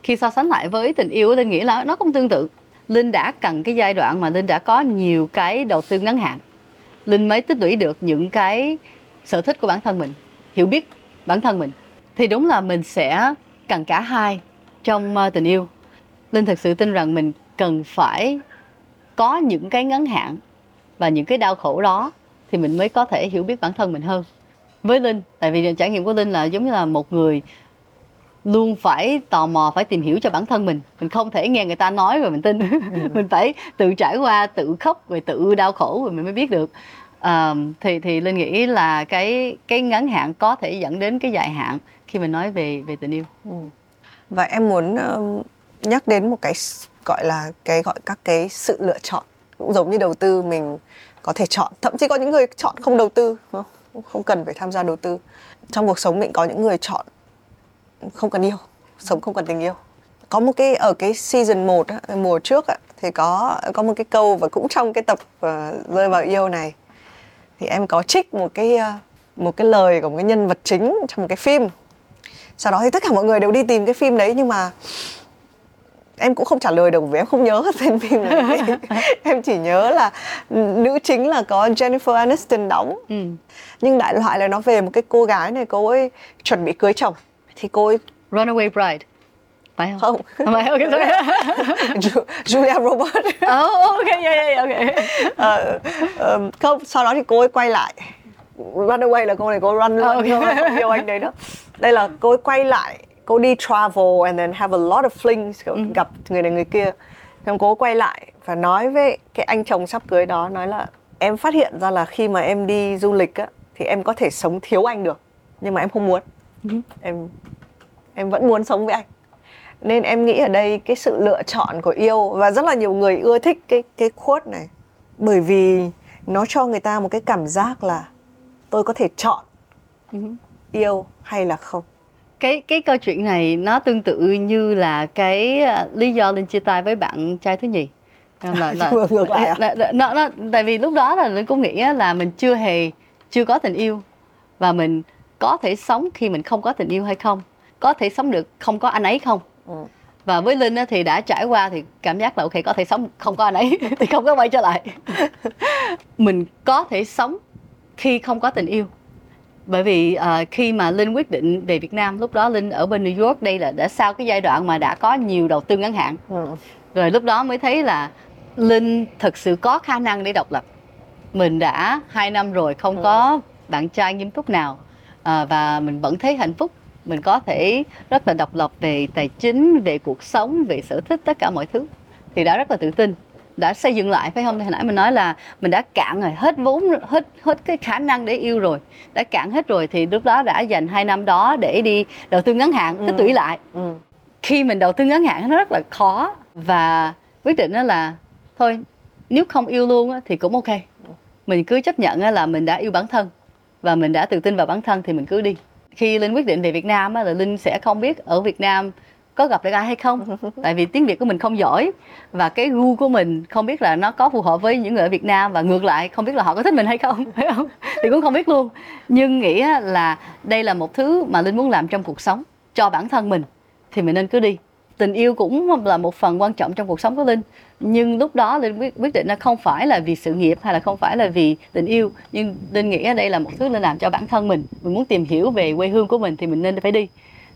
Khi so sánh lại với tình yêu linh nghĩ là nó cũng tương tự. Linh đã cần cái giai đoạn mà linh đã có nhiều cái đầu tư ngắn hạn. Linh mới tích lũy được những cái sở thích của bản thân mình, hiểu biết bản thân mình. Thì đúng là mình sẽ cần cả hai trong ờ, tình yêu. Linh thật sự tin rằng mình cần phải có những cái ngắn hạn và những cái đau khổ đó thì mình mới có thể hiểu biết bản thân mình hơn. Với linh tại vì trải nghiệm của linh là giống như là một người luôn phải tò mò phải tìm hiểu cho bản thân mình. Mình không thể nghe người ta nói rồi mình tin. Ừ. mình phải tự trải qua tự khóc rồi tự đau khổ rồi mình mới biết được. À, thì thì linh nghĩ là cái cái ngắn hạn có thể dẫn đến cái dài hạn khi mình nói về về tình yêu. Ừ. và em muốn uh, nhắc đến một cái gọi là cái gọi các cái sự lựa chọn. Cũng giống như đầu tư mình có thể chọn. Thậm chí có những người chọn không đầu tư không không cần phải tham gia đầu tư. Trong cuộc sống mình có những người chọn không cần yêu sống không cần tình yêu. Có một cái ở cái season 1 mùa trước thì có có một cái câu và cũng trong cái tập uh, rơi vào yêu này thì em có trích một cái ờ, một cái lời của một cái nhân vật chính trong một cái phim. Sau đó thì tất cả mọi người đều đi tìm cái phim đấy nhưng mà em cũng không trả lời được vì em không nhớ tên phim này em chỉ nhớ là nữ chính là có Jennifer Aniston đóng ừ. nhưng đại loại là nó về một cái cô gái này cô ấy chuẩn bị cưới chồng thì cô ấy Runaway Bride phải không? Không. Không phải, sorry. Julia Roberts. oh, ok, yeah, yeah, ok. Uh, um, không, sau đó thì cô ấy quay lại. Runaway là cô này cô run luôn, oh, okay. không yêu anh đấy đó. Đây là cô ấy quay lại cô đi travel and then have a lot of flings kiểu ừ. gặp người này người kia xong cô quay lại và nói với cái anh chồng sắp cưới đó nói là em phát hiện ra là khi mà em đi du lịch á thì em có thể sống thiếu anh được nhưng mà em không muốn ừ. em em vẫn muốn sống với anh nên em nghĩ ở đây cái sự lựa chọn của yêu và rất là nhiều người ưa thích cái cái quote này bởi vì nó cho người ta một cái cảm giác là tôi có thể chọn ừ. yêu hay là không cái cái câu chuyện này nó tương tự như là cái uh, lý do linh chia tay với bạn trai thứ nhì là, là, ngược lại à? là, là, nó, nó, tại vì lúc đó là linh cũng nghĩ là mình chưa hề chưa có tình yêu và mình có thể sống khi mình không có tình yêu hay không có thể sống được không có anh ấy không ừ. và với linh thì đã trải qua thì cảm giác là ok có thể sống không có anh ấy thì không có quay trở lại mình có thể sống khi không có tình yêu bởi vì uh, khi mà linh quyết định về việt nam lúc đó linh ở bên new york đây là đã sau cái giai đoạn mà đã có nhiều đầu tư ngắn hạn. Ừ. rồi lúc đó mới thấy là linh thực sự có khả năng để độc lập. Mình đã hai năm rồi không ừ. có bạn trai nghiêm túc nào uh, và mình vẫn thấy hạnh phúc. Mình có thể rất là độc lập về tài chính về cuộc sống về sở thích tất cả mọi thứ. Thì đã rất là tự tin đã xây dựng lại phải không? Hồi nãy mình nói là mình đã cạn rồi hết vốn hết hết cái khả năng để yêu rồi. Đã cạn hết rồi thì lúc đó đã dành hai năm đó để đi đầu tư ngắn hạn tích lũy lại. Ừ. khi mình đầu tư ngắn hạn nó rất là khó và quyết định đó là thôi nếu không yêu luôn thì cũng ok. Mình cứ chấp nhận là mình đã yêu bản thân và mình đã tự tin vào bản thân thì mình cứ đi. Khi linh quyết định về việt nam là linh sẽ không biết ở việt nam có gặp được ai hay không? Tại vì tiếng việt của mình không giỏi và cái gu của mình không biết là nó có phù hợp với những người ở việt nam và ngược lại không biết là họ có thích mình hay không phải không? Thì cũng không biết luôn. Nhưng nghĩ là đây là một thứ mà linh muốn làm trong cuộc sống cho bản thân mình thì mình nên cứ đi. Tình yêu cũng là một phần quan trọng trong cuộc sống của linh. Nhưng lúc đó linh quyết, quyết định là không phải là vì sự nghiệp hay là không phải là vì tình yêu. Nhưng linh nghĩ đây là một thứ linh làm cho bản thân mình. Mình muốn tìm hiểu về quê hương của mình thì mình nên phải đi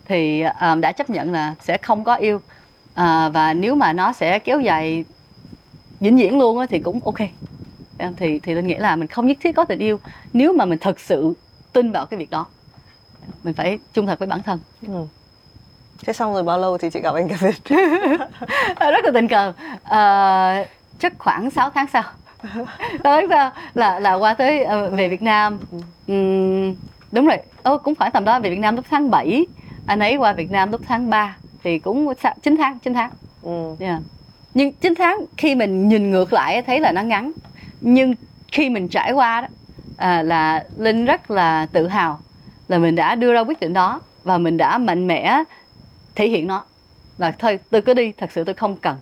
thì um, đã chấp nhận là sẽ không có yêu. À, và nếu mà nó sẽ kéo dài vĩnh viễn luôn á, thì cũng ok. Thì thì linh nghĩ là mình không nhất thiết có tình yêu nếu mà mình thật sự tin vào cái việc đó. Mình phải trung thực với bản thân. Ừ. thế xong rồi bao lâu thì chị gặp anh Kevin rất là tình cờ. À, chắc khoảng 6 tháng sau. Tới sao là là qua tới về Việt Nam. Um, đúng rồi. Ô, cũng khoảng tầm đó về Việt Nam lúc tháng 7 anh ấy qua Việt Nam lúc tháng 3 thì cũng 9 tháng 9 tháng. Ừ. yeah. nhưng 9 tháng khi mình nhìn ngược lại thấy là nó ngắn. Nhưng khi mình trải qua đó à, là linh rất là tự hào là mình đã đưa ra quyết định đó và mình đã mạnh mẽ thể hiện nó. Là thôi tôi cứ đi thật sự tôi không cần.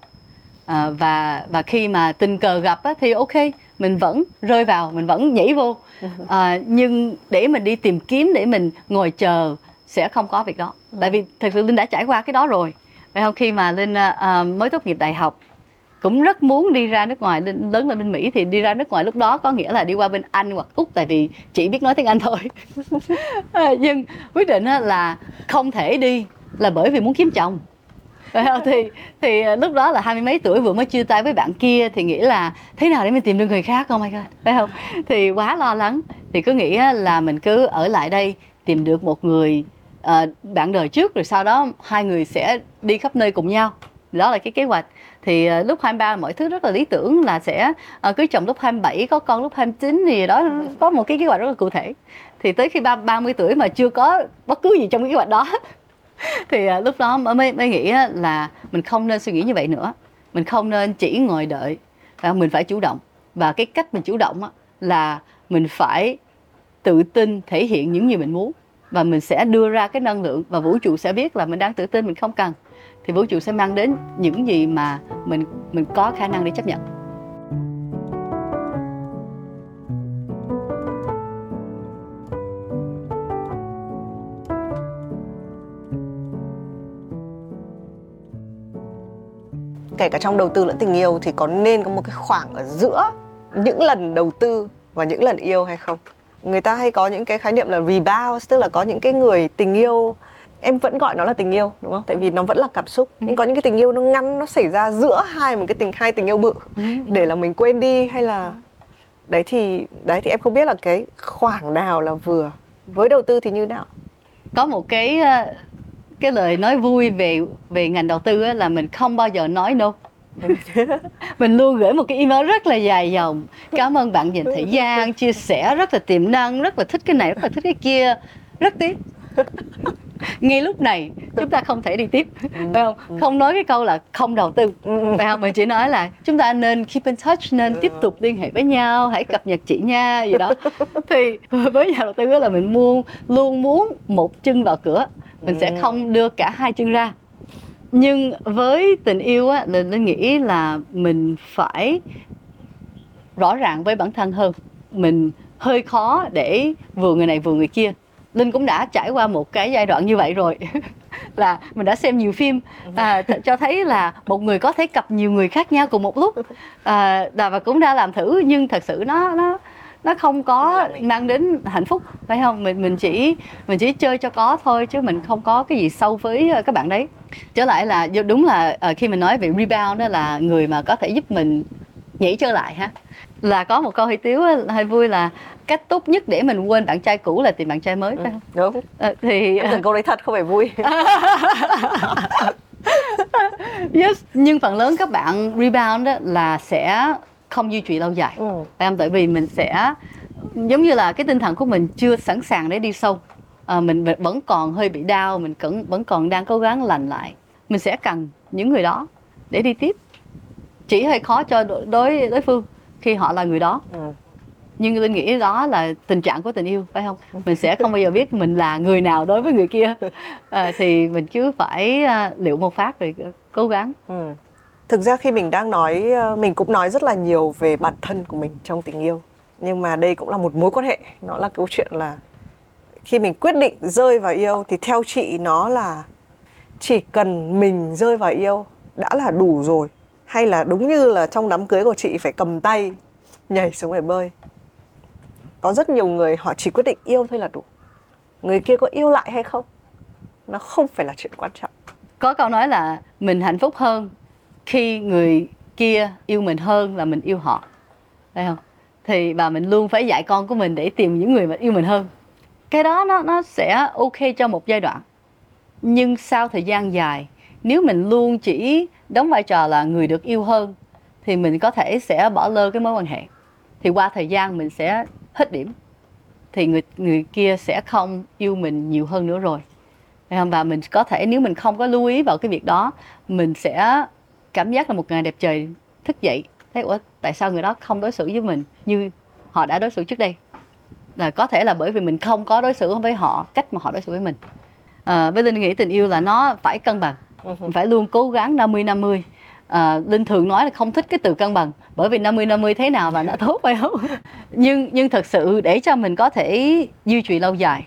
À, và và khi mà tình cờ gặp á, thì ok mình vẫn rơi vào mình vẫn nhảy vô. À, nhưng để mình đi tìm kiếm để mình ngồi chờ sẽ không có việc đó. Tại vì thật sự linh đã trải qua cái đó rồi. Phải không khi mà linh uh, mới tốt nghiệp đại học cũng rất muốn đi ra nước ngoài. Linh lớn lên bên mỹ thì đi ra nước ngoài lúc đó có nghĩa là đi qua bên anh hoặc úc tại vì chỉ biết nói tiếng anh thôi. Nhưng quyết định là không thể đi là bởi vì muốn kiếm chồng. Thì thì lúc đó là hai mươi mấy tuổi vừa mới chia tay với bạn kia thì nghĩ là thế nào để mình tìm được người khác? Không my god. Phải không? Thì quá lo lắng. Thì cứ nghĩ là mình cứ ở lại đây tìm được một người à, bạn đời trước rồi sau đó hai người sẽ đi khắp nơi cùng nhau. Đó là cái kế hoạch. Thì à, lúc 23 mọi thứ rất là lý tưởng là sẽ ờ, à, cưới chồng lúc 27 có con lúc 29 thì đó có một cái kế hoạch rất là cụ thể. Thì tới khi ba 30 tuổi mà chưa có bất cứ gì trong cái kế hoạch đó thì à, lúc đó mới mới nghĩ là mình không nên suy nghĩ như vậy nữa. Mình không nên chỉ ngồi đợi mình phải chủ động. Và cái cách mình chủ động là mình phải tự tin thể hiện những gì mình muốn và mình sẽ đưa ra cái năng lượng và vũ trụ sẽ biết là mình đang tự tin, mình không cần. Thì vũ trụ sẽ mang đến những gì mà mình mình có khả năng để chấp nhận. Kể cả trong đầu tư lẫn tình yêu thì có nên có một cái khoảng ở giữa những lần đầu tư và những lần yêu hay không? Người ta hay có những cái khái niệm là rebound tức là có những cái người tình yêu. Em vẫn gọi nó là tình yêu đúng không? Tại vì nó vẫn là cảm xúc. Ừ. nhưng có những cái tình yêu nó ngăn nó xảy ra giữa hai một cái tình hai tình yêu bự. Ừ. để là mình quên đi hay là đấy thì đấy thì em không biết là cái khoảng nào là vừa. Với đầu tư thì như nào? Có một cái ờ, cái lời nói vui về về ngành đầu tư là mình không bao giờ nói no mình luôn gửi một cái email rất là dài dòng. Cảm ơn bạn dành thời gian, chia sẻ rất là tiềm năng, rất là thích cái này, rất là thích cái kia. Rất tiếc. Ngay lúc này, chúng ta không thể đi tiếp. Phải không? Không nói cái câu là không đầu tư. Phải không? Mình chỉ nói là chúng ta nên keep in touch, nên tiếp tục liên hệ với nhau, hãy cập nhật chị nha, gì đó. Thì với nhà đầu tư là mình luôn luôn muốn một chân vào cửa. Mình sẽ không đưa cả hai chân ra nhưng với tình yêu á linh linh nghĩ là mình phải rõ ràng với bản thân hơn. Mình hơi khó để vừa người này vừa người kia. Linh cũng đã trải qua một cái giai đoạn như vậy rồi. Là mình đã xem nhiều phim. À, cho thấy là một người có thể cặp nhiều người khác nhau cùng một lúc. À, và cũng đã làm thử nhưng thật sự nó nó nó không có mang đến hạnh phúc phải không mình mình chỉ mình chỉ chơi cho có thôi chứ mình không có cái gì sâu với ờ, các bạn đấy trở lại là đúng là ờ, khi mình nói về rebound đó là người mà có thể giúp mình nhảy trở lại ha là có một câu hơi tiếu hơi vui là cách tốt nhất để mình quên bạn trai cũ là tìm bạn trai mới phải không? Ừ, đúng. À, thì em câu đấy thật không phải vui. yes, nhưng phần lớn các bạn rebound đó là sẽ không duy trì lâu dài. Ừ. Không? Tại vì mình sẽ giống như là cái tinh thần của mình chưa sẵn sàng để đi sâu. À, mình vẫn còn hơi bị đau, mình vẫn vẫn còn đang cố gắng lành lại. Mình sẽ cần những người đó để đi tiếp. Chỉ hơi khó cho đối đối phương khi họ là người đó. Ừ nhưng linh nghĩ đó là tình trạng của tình yêu phải không mình sẽ không bao giờ biết mình là người nào đối với người kia à, thì mình cứ phải uh, liệu một phát rồi cố gắng ừ thực ra khi mình đang nói ờ, mình cũng nói rất là nhiều về bản thân của mình trong tình yêu. Nhưng mà đây cũng là một mối quan hệ. Nó là câu chuyện là khi mình quyết định rơi vào yêu thì theo chị nó là chỉ cần mình rơi vào yêu đã là đủ rồi. Hay là đúng như là trong đám cưới của chị phải cầm tay, nhảy xuống bể bơi. Có rất nhiều người họ chỉ quyết định yêu thôi là đủ. Người kia có yêu lại hay không? Nó không phải là chuyện quan trọng. Có câu nói là mình hạnh phúc hơn khi người kia yêu mình hơn là mình yêu họ. Phải không? Thì và mình luôn phải dạy con của mình để tìm những người mà yêu mình hơn. Cái đó nó nó sẽ ok cho một giai đoạn. Nhưng sau thời gian dài, nếu mình luôn chỉ đóng vai trò là người được yêu hơn, thì mình có thể sẽ bỏ lơ cái mối quan hệ. Thì qua thời gian mình sẽ hết điểm. Thì người người kia sẽ không yêu mình nhiều hơn nữa rồi. Và mình có thể, nếu mình không có lưu ý vào cái việc đó, mình sẽ cảm giác là một ngày đẹp trời thức dậy thấy ủa tại sao người đó không đối xử với mình như họ đã đối xử trước đây? Là có thể là bởi vì mình không có đối xử với họ cách mà họ đối xử với mình. À, với linh nghĩ tình yêu là nó phải cân bằng mình ừ phải luôn cố gắng 50 50 à, linh thường nói là không thích cái từ cân bằng bởi vì 50 50 thế nào và nó tốt phải không? Nhưng nhưng thật sự để cho mình có thể duy trì lâu dài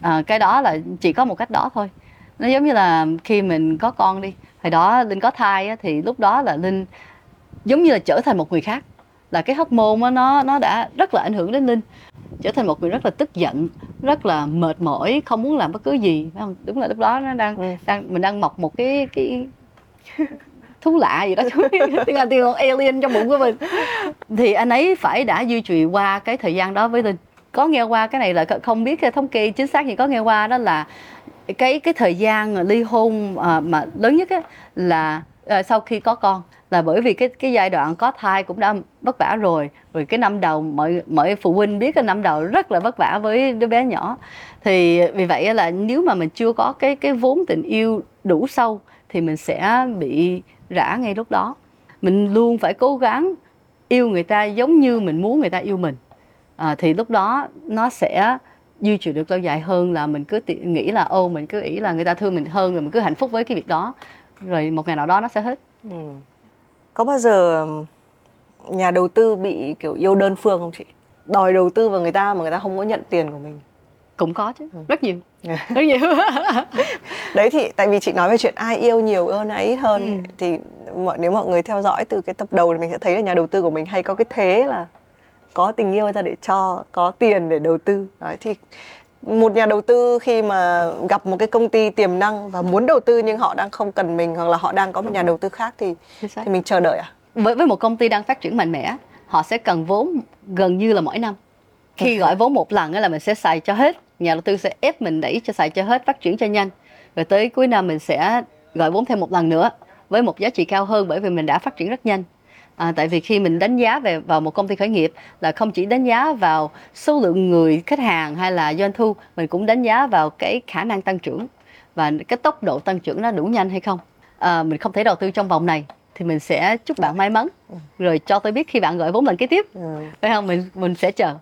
à, cái đó là chỉ có một cách đó thôi. Nó giống như là khi mình có con đi hồi đó linh có thai á, thì lúc đó là linh giống như là trở thành một người khác. Là cái hormone á, nó nó đã rất là ảnh hưởng đến linh. Trở thành một người rất là tức giận rất là mệt mỏi không muốn làm bất cứ gì phải không? Đúng là lúc đó nó đang ừ. đang mình đang mọc một cái cái thú lạ gì đó. Tiếng là tiếng alien trong bụng của mình. Thì anh ấy phải đã duy trì qua cái thời gian đó với linh. Có nghe qua cái này là không biết thống kê chính xác gì có nghe qua đó là cái cái thời gian ly hôn à, mà lớn nhất á, là à, sau khi có con. Là bởi vì cái cái giai đoạn có thai cũng đã vất vả rồi. Rồi cái năm đầu mọi mọi phụ huynh biết cái năm đầu rất là vất vả với đứa bé nhỏ. Thì vì vậy là nếu mà mình chưa có cái cái vốn tình yêu đủ sâu thì mình sẽ bị rã ngay lúc đó. Mình luôn phải cố gắng yêu người ta giống như mình muốn người ta yêu mình. À, thì lúc đó nó sẽ duy trì được lâu dài hơn là mình cứ nghĩ là ô mình cứ nghĩ là người ta thương mình hơn rồi mình cứ hạnh phúc với cái việc đó rồi một ngày nào đó nó sẽ hết ừ. có bao giờ nhà đầu tư bị kiểu yêu đơn phương không chị đòi đầu tư vào người ta mà người ta không có nhận tiền của mình cũng có chứ ừ. rất nhiều rất nhiều đấy thì tại vì chị nói về chuyện ai yêu nhiều hơn ai ít hơn ừ. thì mọi nếu mọi người theo dõi từ cái tập đầu thì mình sẽ thấy là nhà đầu tư của mình hay có cái thế là có tình yêu ra để cho có tiền để đầu tư. Đấy thì một nhà đầu tư khi mà gặp một cái công ty tiềm năng và muốn đầu tư nhưng họ đang không cần mình hoặc là họ đang có một nhà đầu tư khác thì thì mình chờ đợi à với với một công ty đang phát triển mạnh mẽ họ sẽ cần vốn gần như là mỗi năm. Khi gọi vốn một lần là mình sẽ xài cho hết nhà đầu tư sẽ ép mình đẩy cho xài cho hết phát triển cho nhanh. Rồi tới cuối năm mình sẽ gọi vốn thêm một lần nữa với một giá trị cao hơn bởi vì mình đã phát triển rất nhanh À, tại vì khi mình đánh giá về vào một công ty khởi nghiệp là không chỉ đánh giá vào số lượng người khách hàng hay là doanh thu mình cũng đánh giá vào cái khả năng tăng trưởng. Và cái tốc độ tăng trưởng nó đủ nhanh hay không. À, mình không thể đầu tư trong vòng này thì mình sẽ chúc bạn may mắn. Ừ. rồi cho tôi biết khi bạn gọi vốn lần kế tiếp. Ừ. phải không? Mình mình sẽ chờ.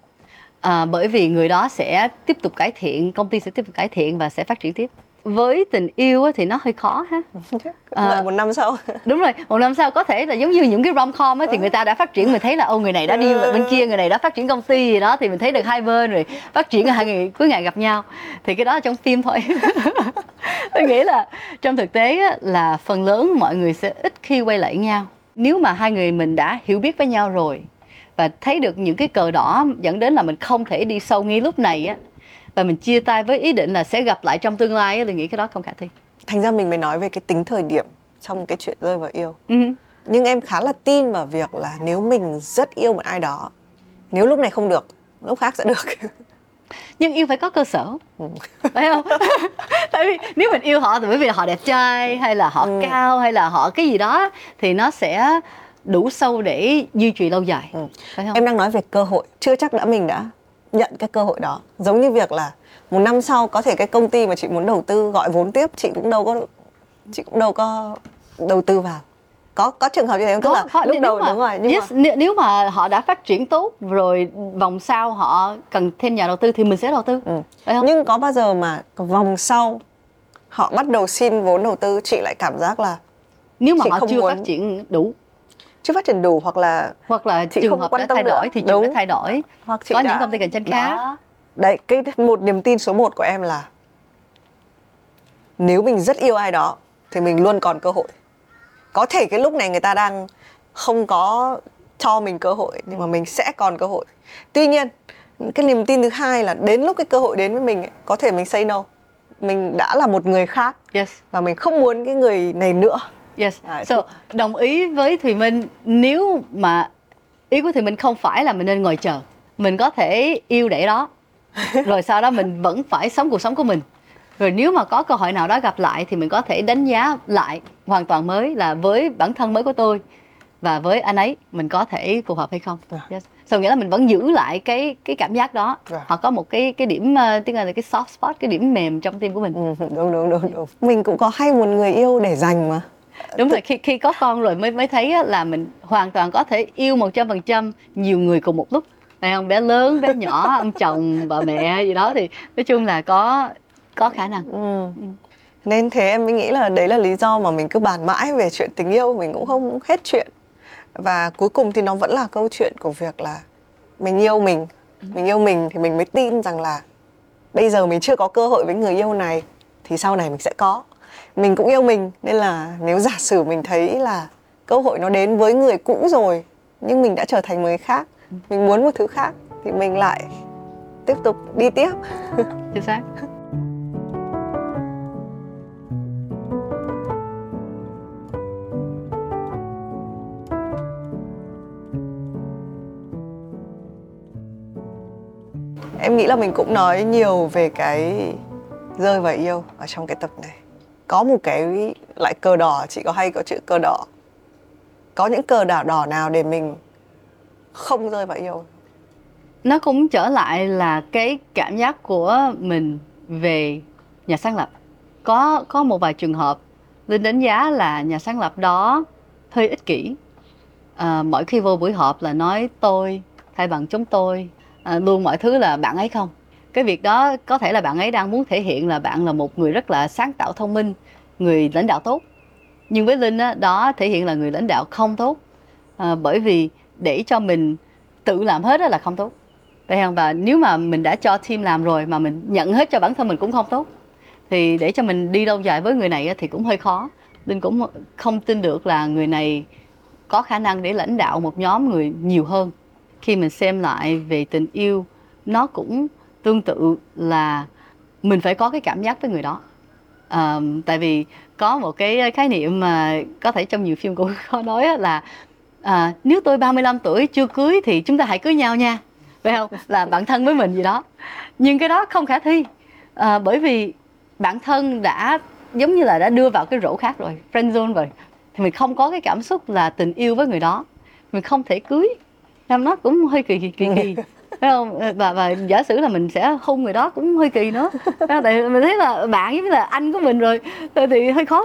À, bởi vì người đó sẽ tiếp tục cải thiện công ty sẽ tiếp tục cải thiện và sẽ phát triển tiếp với tình yêu thì nó hơi khó ha. À, một năm sau. đúng rồi một năm sau có thể là giống như những cái rom com ấy thì người ta đã phát triển mình thấy là ô người này đã đi bên kia người này đã phát triển công ty gì đó thì mình thấy được hai bên rồi phát triển hai người cuối ngày gặp nhau. Thì cái đó là trong phim thôi. Tôi nghĩ là trong thực tế là phần lớn mọi người sẽ ít khi quay lại nhau. Nếu mà hai người mình đã hiểu biết với nhau rồi và thấy được những cái cờ đỏ dẫn đến là mình không thể đi sâu ngay lúc này á và mình chia tay với ý định là sẽ gặp lại trong tương lai thì nghĩ cái đó không khả thi thành ra mình mới nói về cái tính thời điểm trong cái chuyện rơi vào yêu uh-huh. nhưng em khá là tin vào việc là nếu mình rất yêu một ai đó nếu lúc này không được lúc khác sẽ được nhưng yêu phải có cơ sở ừ. phải không tại vì nếu mình yêu họ thì bởi vì họ đẹp trai hay là họ ừ. cao hay là họ cái gì đó thì nó sẽ đủ sâu để duy trì lâu dài ừ. phải không em đang nói về cơ hội chưa chắc đã mình đã nhận cái cơ hội đó giống như việc là một năm sau có thể cái công ty mà chị muốn đầu tư gọi vốn tiếp chị cũng đâu có chị cũng đâu có đầu tư vào có có trường hợp như thế không? Tức là họ, lúc đầu mà, đúng rồi nhưng yes, mà... nếu mà họ đã phát triển tốt rồi vòng sau họ cần thêm nhà đầu tư thì mình sẽ đầu tư. Ừ. không? Nhưng có bao giờ mà vòng sau họ bắt đầu xin vốn đầu tư chị lại cảm giác là nếu mà họ chưa muốn... phát triển đủ chưa phát triển đủ hoặc là hoặc là chị trường không hợp quan tâm thay đổi nữa. thì trường thay đổi. Hoặc chị có đã... những công ty cạnh tranh khác. Đấy cái một niềm tin số 1 của em là nếu mình rất yêu ai đó thì mình luôn còn cơ hội. Có thể cái lúc này người ta đang không có cho mình cơ hội nhưng mà mình sẽ còn cơ hội. Tuy nhiên cái niềm tin thứ hai là đến lúc cái cơ hội đến với mình ấy, có thể mình say no. Mình đã là một người khác yes. và mình không muốn cái người này nữa Yes. So, đồng ý với Thùy Minh nếu mà ý của Thùy Minh không phải là mình nên ngồi chờ. Mình có thể yêu để đó. rồi sau đó mình vẫn phải sống cuộc sống của mình. Rồi nếu mà có cơ hội nào đó gặp lại thì mình có thể đánh giá lại hoàn toàn mới là với bản thân mới của tôi và với anh ấy mình có thể phù hợp hay không. Yes. So nghĩa là mình vẫn giữ lại cái cái cảm giác đó. Yeah. Hoặc có một cái cái điểm uh, tiếng là cái soft spot, cái điểm mềm trong tim của mình. Ừ, đúng đúng đúng đúng. Mình cũng có hay một người yêu để dành mà đúng rồi khi khi có con rồi mới mới thấy là mình hoàn toàn có thể yêu một trăm phần trăm nhiều người cùng một lúc phải không bé lớn bé nhỏ ông chồng bà mẹ gì đó thì nói chung là có có khả năng ừ. ừ. nên thế em mới nghĩ là đấy là lý do mà mình cứ bàn mãi về chuyện tình yêu mình cũng không hết chuyện và cuối cùng thì nó vẫn là câu chuyện của việc là mình yêu mình ừ. mình yêu mình thì mình mới tin rằng là bây giờ mình chưa có cơ hội với người yêu này thì sau này mình sẽ có mình cũng yêu mình nên là nếu giả sử mình thấy là cơ hội nó đến với người cũ rồi nhưng mình đã trở thành người khác mình muốn một thứ khác thì mình lại tiếp tục đi tiếp. Chính xác. Em nghĩ là mình cũng nói nhiều về cái rơi vào yêu ở trong cái tập này có một cái lại cờ đỏ chị có hay có chữ cờ đỏ. Có những cờ đỏ đỏ nào để mình không rơi vào yêu? Nó cũng trở lại là cái cảm giác của mình về nhà sáng lập. Có có một vài trường hợp linh đánh giá là nhà sáng lập đó hơi ích kỷ. À, mỗi khi vô buổi họp là nói tôi thay bằng chúng tôi à, luôn mọi thứ là bạn ấy không? Cái việc đó có thể là bạn ấy đang muốn thể hiện là bạn là một người rất là sáng tạo thông minh người lãnh đạo tốt. Nhưng với linh đó, đó thể hiện là người lãnh đạo không tốt. À, bởi vì để cho mình tự làm hết đó là không tốt. Vậy không? Và nếu mà mình đã cho team làm rồi mà mình nhận hết cho bản thân mình cũng không tốt thì để cho mình đi lâu dài với người này thì cũng hơi khó. Linh cũng không tin được là người này có khả năng để lãnh đạo một nhóm người nhiều hơn. Khi mình xem lại về tình yêu nó cũng tương tự là mình phải có cái cảm giác với người đó. À, tại vì có một cái ờ, khái niệm mà có thể trong nhiều phim cũng có nói là à, nếu tôi 35 tuổi chưa cưới thì chúng ta hãy cưới nhau nha. Phải không? Là bạn thân với mình gì đó. Nhưng cái đó không khả thi. À, bởi vì bản thân đã giống như là đã đưa vào cái rổ khác rồi friend zone rồi thì mình không có cái cảm xúc là tình yêu với người đó. Mình không thể cưới. Làm nó cũng hơi kỳ kỳ kỳ kỳ. phải không và và giả sử là mình sẽ hôn người đó cũng hơi kỳ nữa tại mình thấy là bạn với là anh của mình rồi thì hơi khó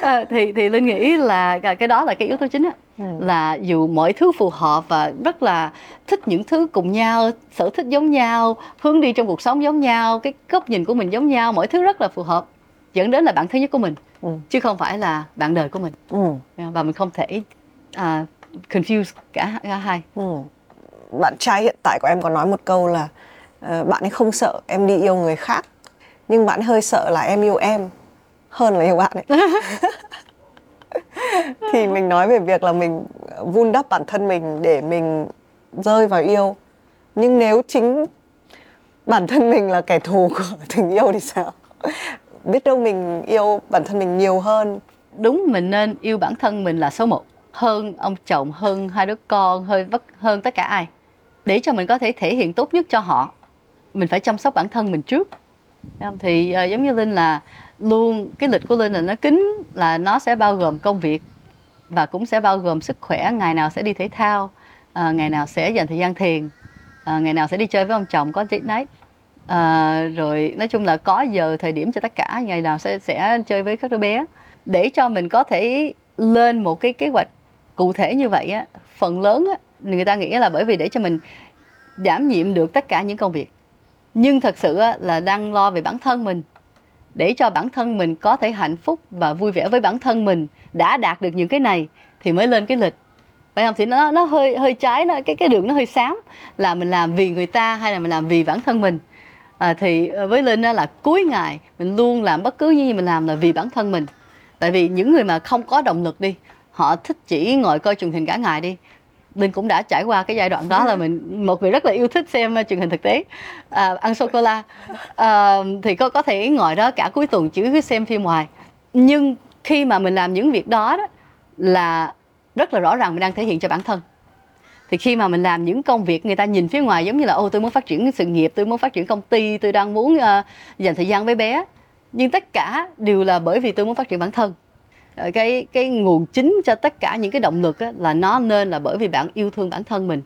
à, thì thì linh nghĩ là cái đó là cái yếu tố chính á ừ. là dù mọi thứ phù hợp và rất là thích những thứ cùng nhau sở thích giống nhau hướng đi trong cuộc sống giống nhau cái góc nhìn của mình giống nhau mọi thứ rất là phù hợp dẫn đến là bạn thứ nhất của mình ừ. chứ không phải là bạn đời của mình ừ. và mình không thể uh, confuse cả, cả hai ừ. Bạn trai hiện tại của em có nói một câu là uh, bạn ấy không sợ em đi yêu người khác nhưng bạn hơi sợ là em yêu em hơn là yêu bạn ấy. Thì mình nói về việc là mình vun đắp bản thân mình để mình rơi vào yêu. Nhưng nếu chính bản thân mình là kẻ thù của tình yêu thì sao? Biết đâu mình yêu bản thân mình nhiều hơn. Đúng mình nên yêu bản thân mình là số một. Hơn ông chồng hơn hai đứa con hơn hơn tất cả ai để cho mình có thể thể hiện tốt nhất cho họ. Mình phải chăm sóc bản thân mình trước. Thì uh, giống như linh là luôn cái lịch của linh là nó kín là nó sẽ bao gồm công việc và cũng sẽ bao gồm sức khỏe. Ngày nào sẽ đi thể thao uh, ngày nào sẽ dành thời gian thiền uh, ngày nào sẽ đi chơi với ông chồng có date night. À, rồi nói chung là có giờ thời điểm cho tất cả ngày nào sẽ sẽ chơi với các đứa bé. Để cho mình có thể lên một cái kế hoạch cụ thể như vậy á phần lớn á người ta nghĩ là bởi vì để cho mình đảm nhiệm được tất cả những công việc. Nhưng thật sự là đang lo về bản thân mình. Để cho bản thân mình có thể hạnh phúc và vui vẻ với bản thân mình đã đạt được những cái này thì mới lên cái lịch. Phải không? Thì nó nó hơi hơi trái nó cái cái đường nó hơi xám là mình làm vì người ta hay là mình làm vì bản thân mình. À, thì với linh là cuối ngày mình luôn làm bất cứ như mình làm là vì bản thân mình. Tại vì những người mà không có động lực đi họ thích chỉ ngồi coi truyền hình cả ngày đi linh cũng đã trải qua cái giai đoạn đó là mình một người rất là yêu thích xem uh, truyền hình thực tế à, ăn sô cô la à, uh, thì có có thể ngồi đó cả cuối tuần chứ xem phim ngoài nhưng khi mà mình làm những việc đó, đó là rất là rõ ràng mình đang thể hiện cho bản thân. Thì khi mà mình làm những công việc người ta nhìn phía ngoài giống như là ô tôi muốn phát triển sự nghiệp tôi muốn phát triển công ty tôi đang muốn uh, dành thời gian với bé. Nhưng tất cả đều là bởi vì tôi muốn phát triển bản thân cái cái nguồn chính cho tất cả những cái động lực á, là nó nên là bởi vì bạn yêu thương bản thân mình.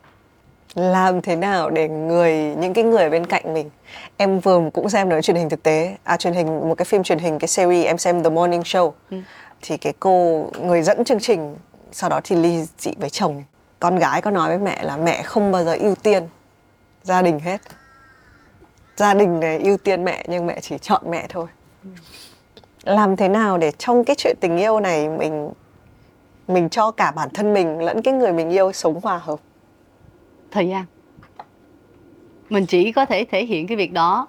Làm thế nào để người những cái người bên cạnh mình em vừa cũng xem nói truyền hình thực tế à truyền hình một cái phim truyền hình cái series em xem The Morning Show. Ừ. thì cái cô người dẫn chương trình sau đó thì ly dị với chồng. Con gái có nói với mẹ là mẹ không bao giờ ưu tiên gia đình hết. Gia đình này ưu tiên mẹ nhưng mẹ chỉ chọn mẹ thôi làm thế nào để trong cái chuyện tình yêu này mình mình cho cả bản thân mình lẫn cái người mình yêu sống hòa hợp? Thời gian. Mình chỉ có thể thể hiện cái việc đó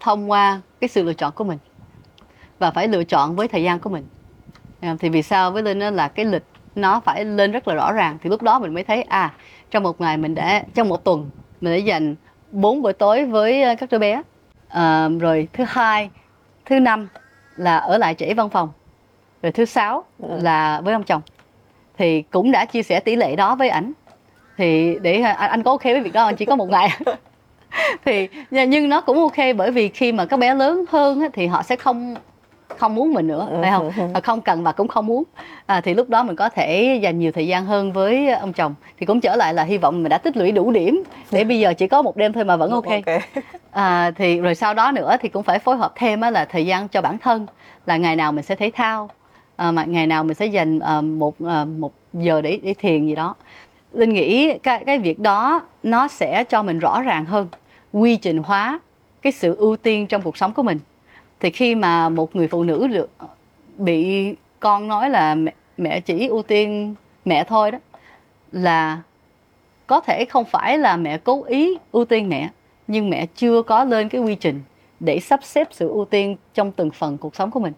thông qua cái sự lựa chọn của mình và phải lựa chọn với thời gian của mình. À, thì vì sao với linh là cái lịch nó phải lên rất là rõ ràng thì lúc đó mình mới thấy à trong một ngày mình đã trong một tuần mình đã dành bốn buổi tối với à, các đứa bé. À, rồi thứ hai thứ năm là ở lại trễ văn phòng. Rồi thứ sáu ừ. là với ông chồng. Thì cũng đã chia sẻ tỷ lệ đó với ảnh. Thì để anh, anh có ok với việc đó anh chỉ có một ngày thì nhưng nó cũng ok bởi vì khi mà các bé lớn hơn thì họ sẽ không không muốn mình nữa phải không? Ừ. không cần và cũng không muốn. À, thì lúc đó mình có thể dành nhiều thời gian hơn với ông chồng. Thì cũng trở lại là hy vọng mình đã tích lũy đủ điểm để bây giờ chỉ có một đêm thôi mà vẫn ok, okay. À, thì rồi sau đó nữa thì cũng phải phối hợp thêm á, là thời gian cho bản thân là ngày nào mình sẽ thể thao à, mà ngày nào mình sẽ dành à, một à, một giờ để để thiền gì đó. Linh nghĩ cái cái việc đó nó sẽ cho mình rõ ràng hơn quy trình hóa cái sự ưu tiên trong cuộc sống của mình thì khi mà một người phụ nữ được bị con nói là mẹ, mẹ chỉ ưu tiên mẹ thôi đó là có thể không phải là mẹ cố ý ưu tiên mẹ nhưng mẹ chưa có lên cái quy trình để sắp xếp sự ưu tiên trong từng phần cuộc sống của mình.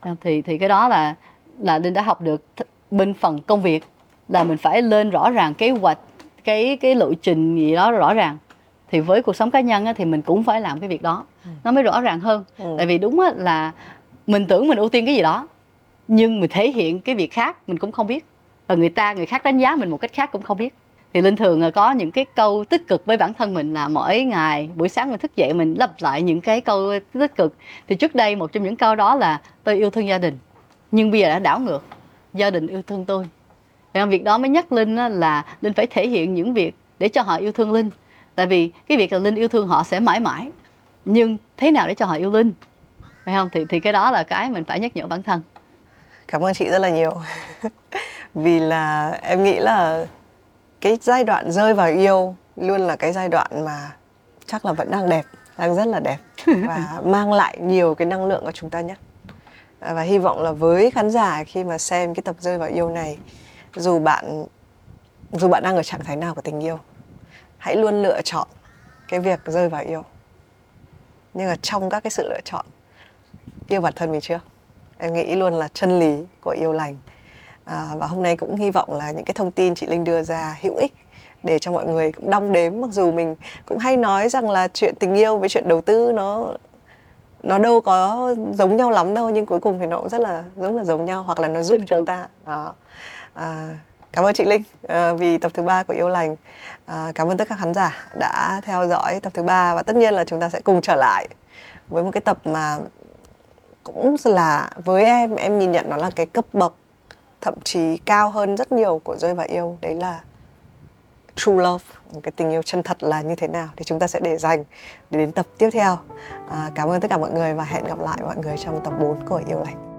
À, thì thì cái đó là là linh đã học được bên phần công việc là mình phải lên rõ ràng kế hoạch cái cái lộ trình gì đó rõ ràng thì với cuộc sống cá nhân á, thì mình cũng phải làm cái việc đó. Ừ. nó mới rõ ràng hơn. Ừ. tại vì đúng á, là mình tưởng mình ưu tiên cái gì đó nhưng mình thể hiện cái việc khác mình cũng không biết. Và người ta người khác đánh giá mình một cách khác cũng không biết. Thì linh thường có những cái câu tích cực với bản thân mình là mỗi ngày buổi sáng mình thức dậy mình lặp lại những cái câu tích cực. Thì trước đây một trong những câu đó là tôi yêu thương gia đình nhưng bây giờ đã đảo ngược. Gia đình yêu thương tôi. Và việc đó mới nhắc linh là linh phải thể hiện những việc để cho họ yêu thương linh tại vì cái việc là linh yêu thương họ sẽ mãi mãi. Nhưng thế nào để cho họ yêu linh? Phải không? Thì thì cái đó là cái mình phải nhắc nhở bản thân. Cảm ơn chị rất là nhiều. Vì là em nghĩ là cái giai đoạn rơi vào yêu luôn là cái giai đoạn mà chắc là vẫn đang đẹp đang rất là đẹp. Và mang lại nhiều cái năng lượng của chúng ta nhất và hy vọng là với khán giả khi mà xem cái tập rơi vào yêu này dù bạn dù bạn đang ở trạng thái nào của tình yêu hãy luôn lựa chọn cái việc rơi vào yêu. Nhưng mà trong các cái sự lựa chọn yêu bản thân mình chưa? Em nghĩ luôn là chân lý của yêu lành. À, và hôm nay cũng hy vọng là những cái thông tin chị linh đưa ra hữu ích để cho mọi người cũng đong đếm. Mặc dù mình cũng hay nói rằng là chuyện tình yêu với chuyện đầu tư nó nó đâu có giống nhau lắm đâu nhưng cuối cùng thì nó cũng rất là giống là giống nhau hoặc là nó giúp chúng ta. Đó. À, cảm ơn chị linh à, vì tập thứ ba của yêu lành à, cảm ơn tất cả khán giả đã theo dõi tập thứ ba và tất nhiên là chúng ta sẽ cùng trở lại với một cái tập mà cũng là với em em nhìn nhận nó là cái cấp bậc thậm chí cao hơn rất nhiều của rơi và yêu. Đấy là true love cái tình yêu chân thật là như thế nào thì chúng ta sẽ để dành để đến tập tiếp theo. À, cảm ơn tất cả mọi người và hẹn gặp lại mọi người trong tập 4 của yêu lành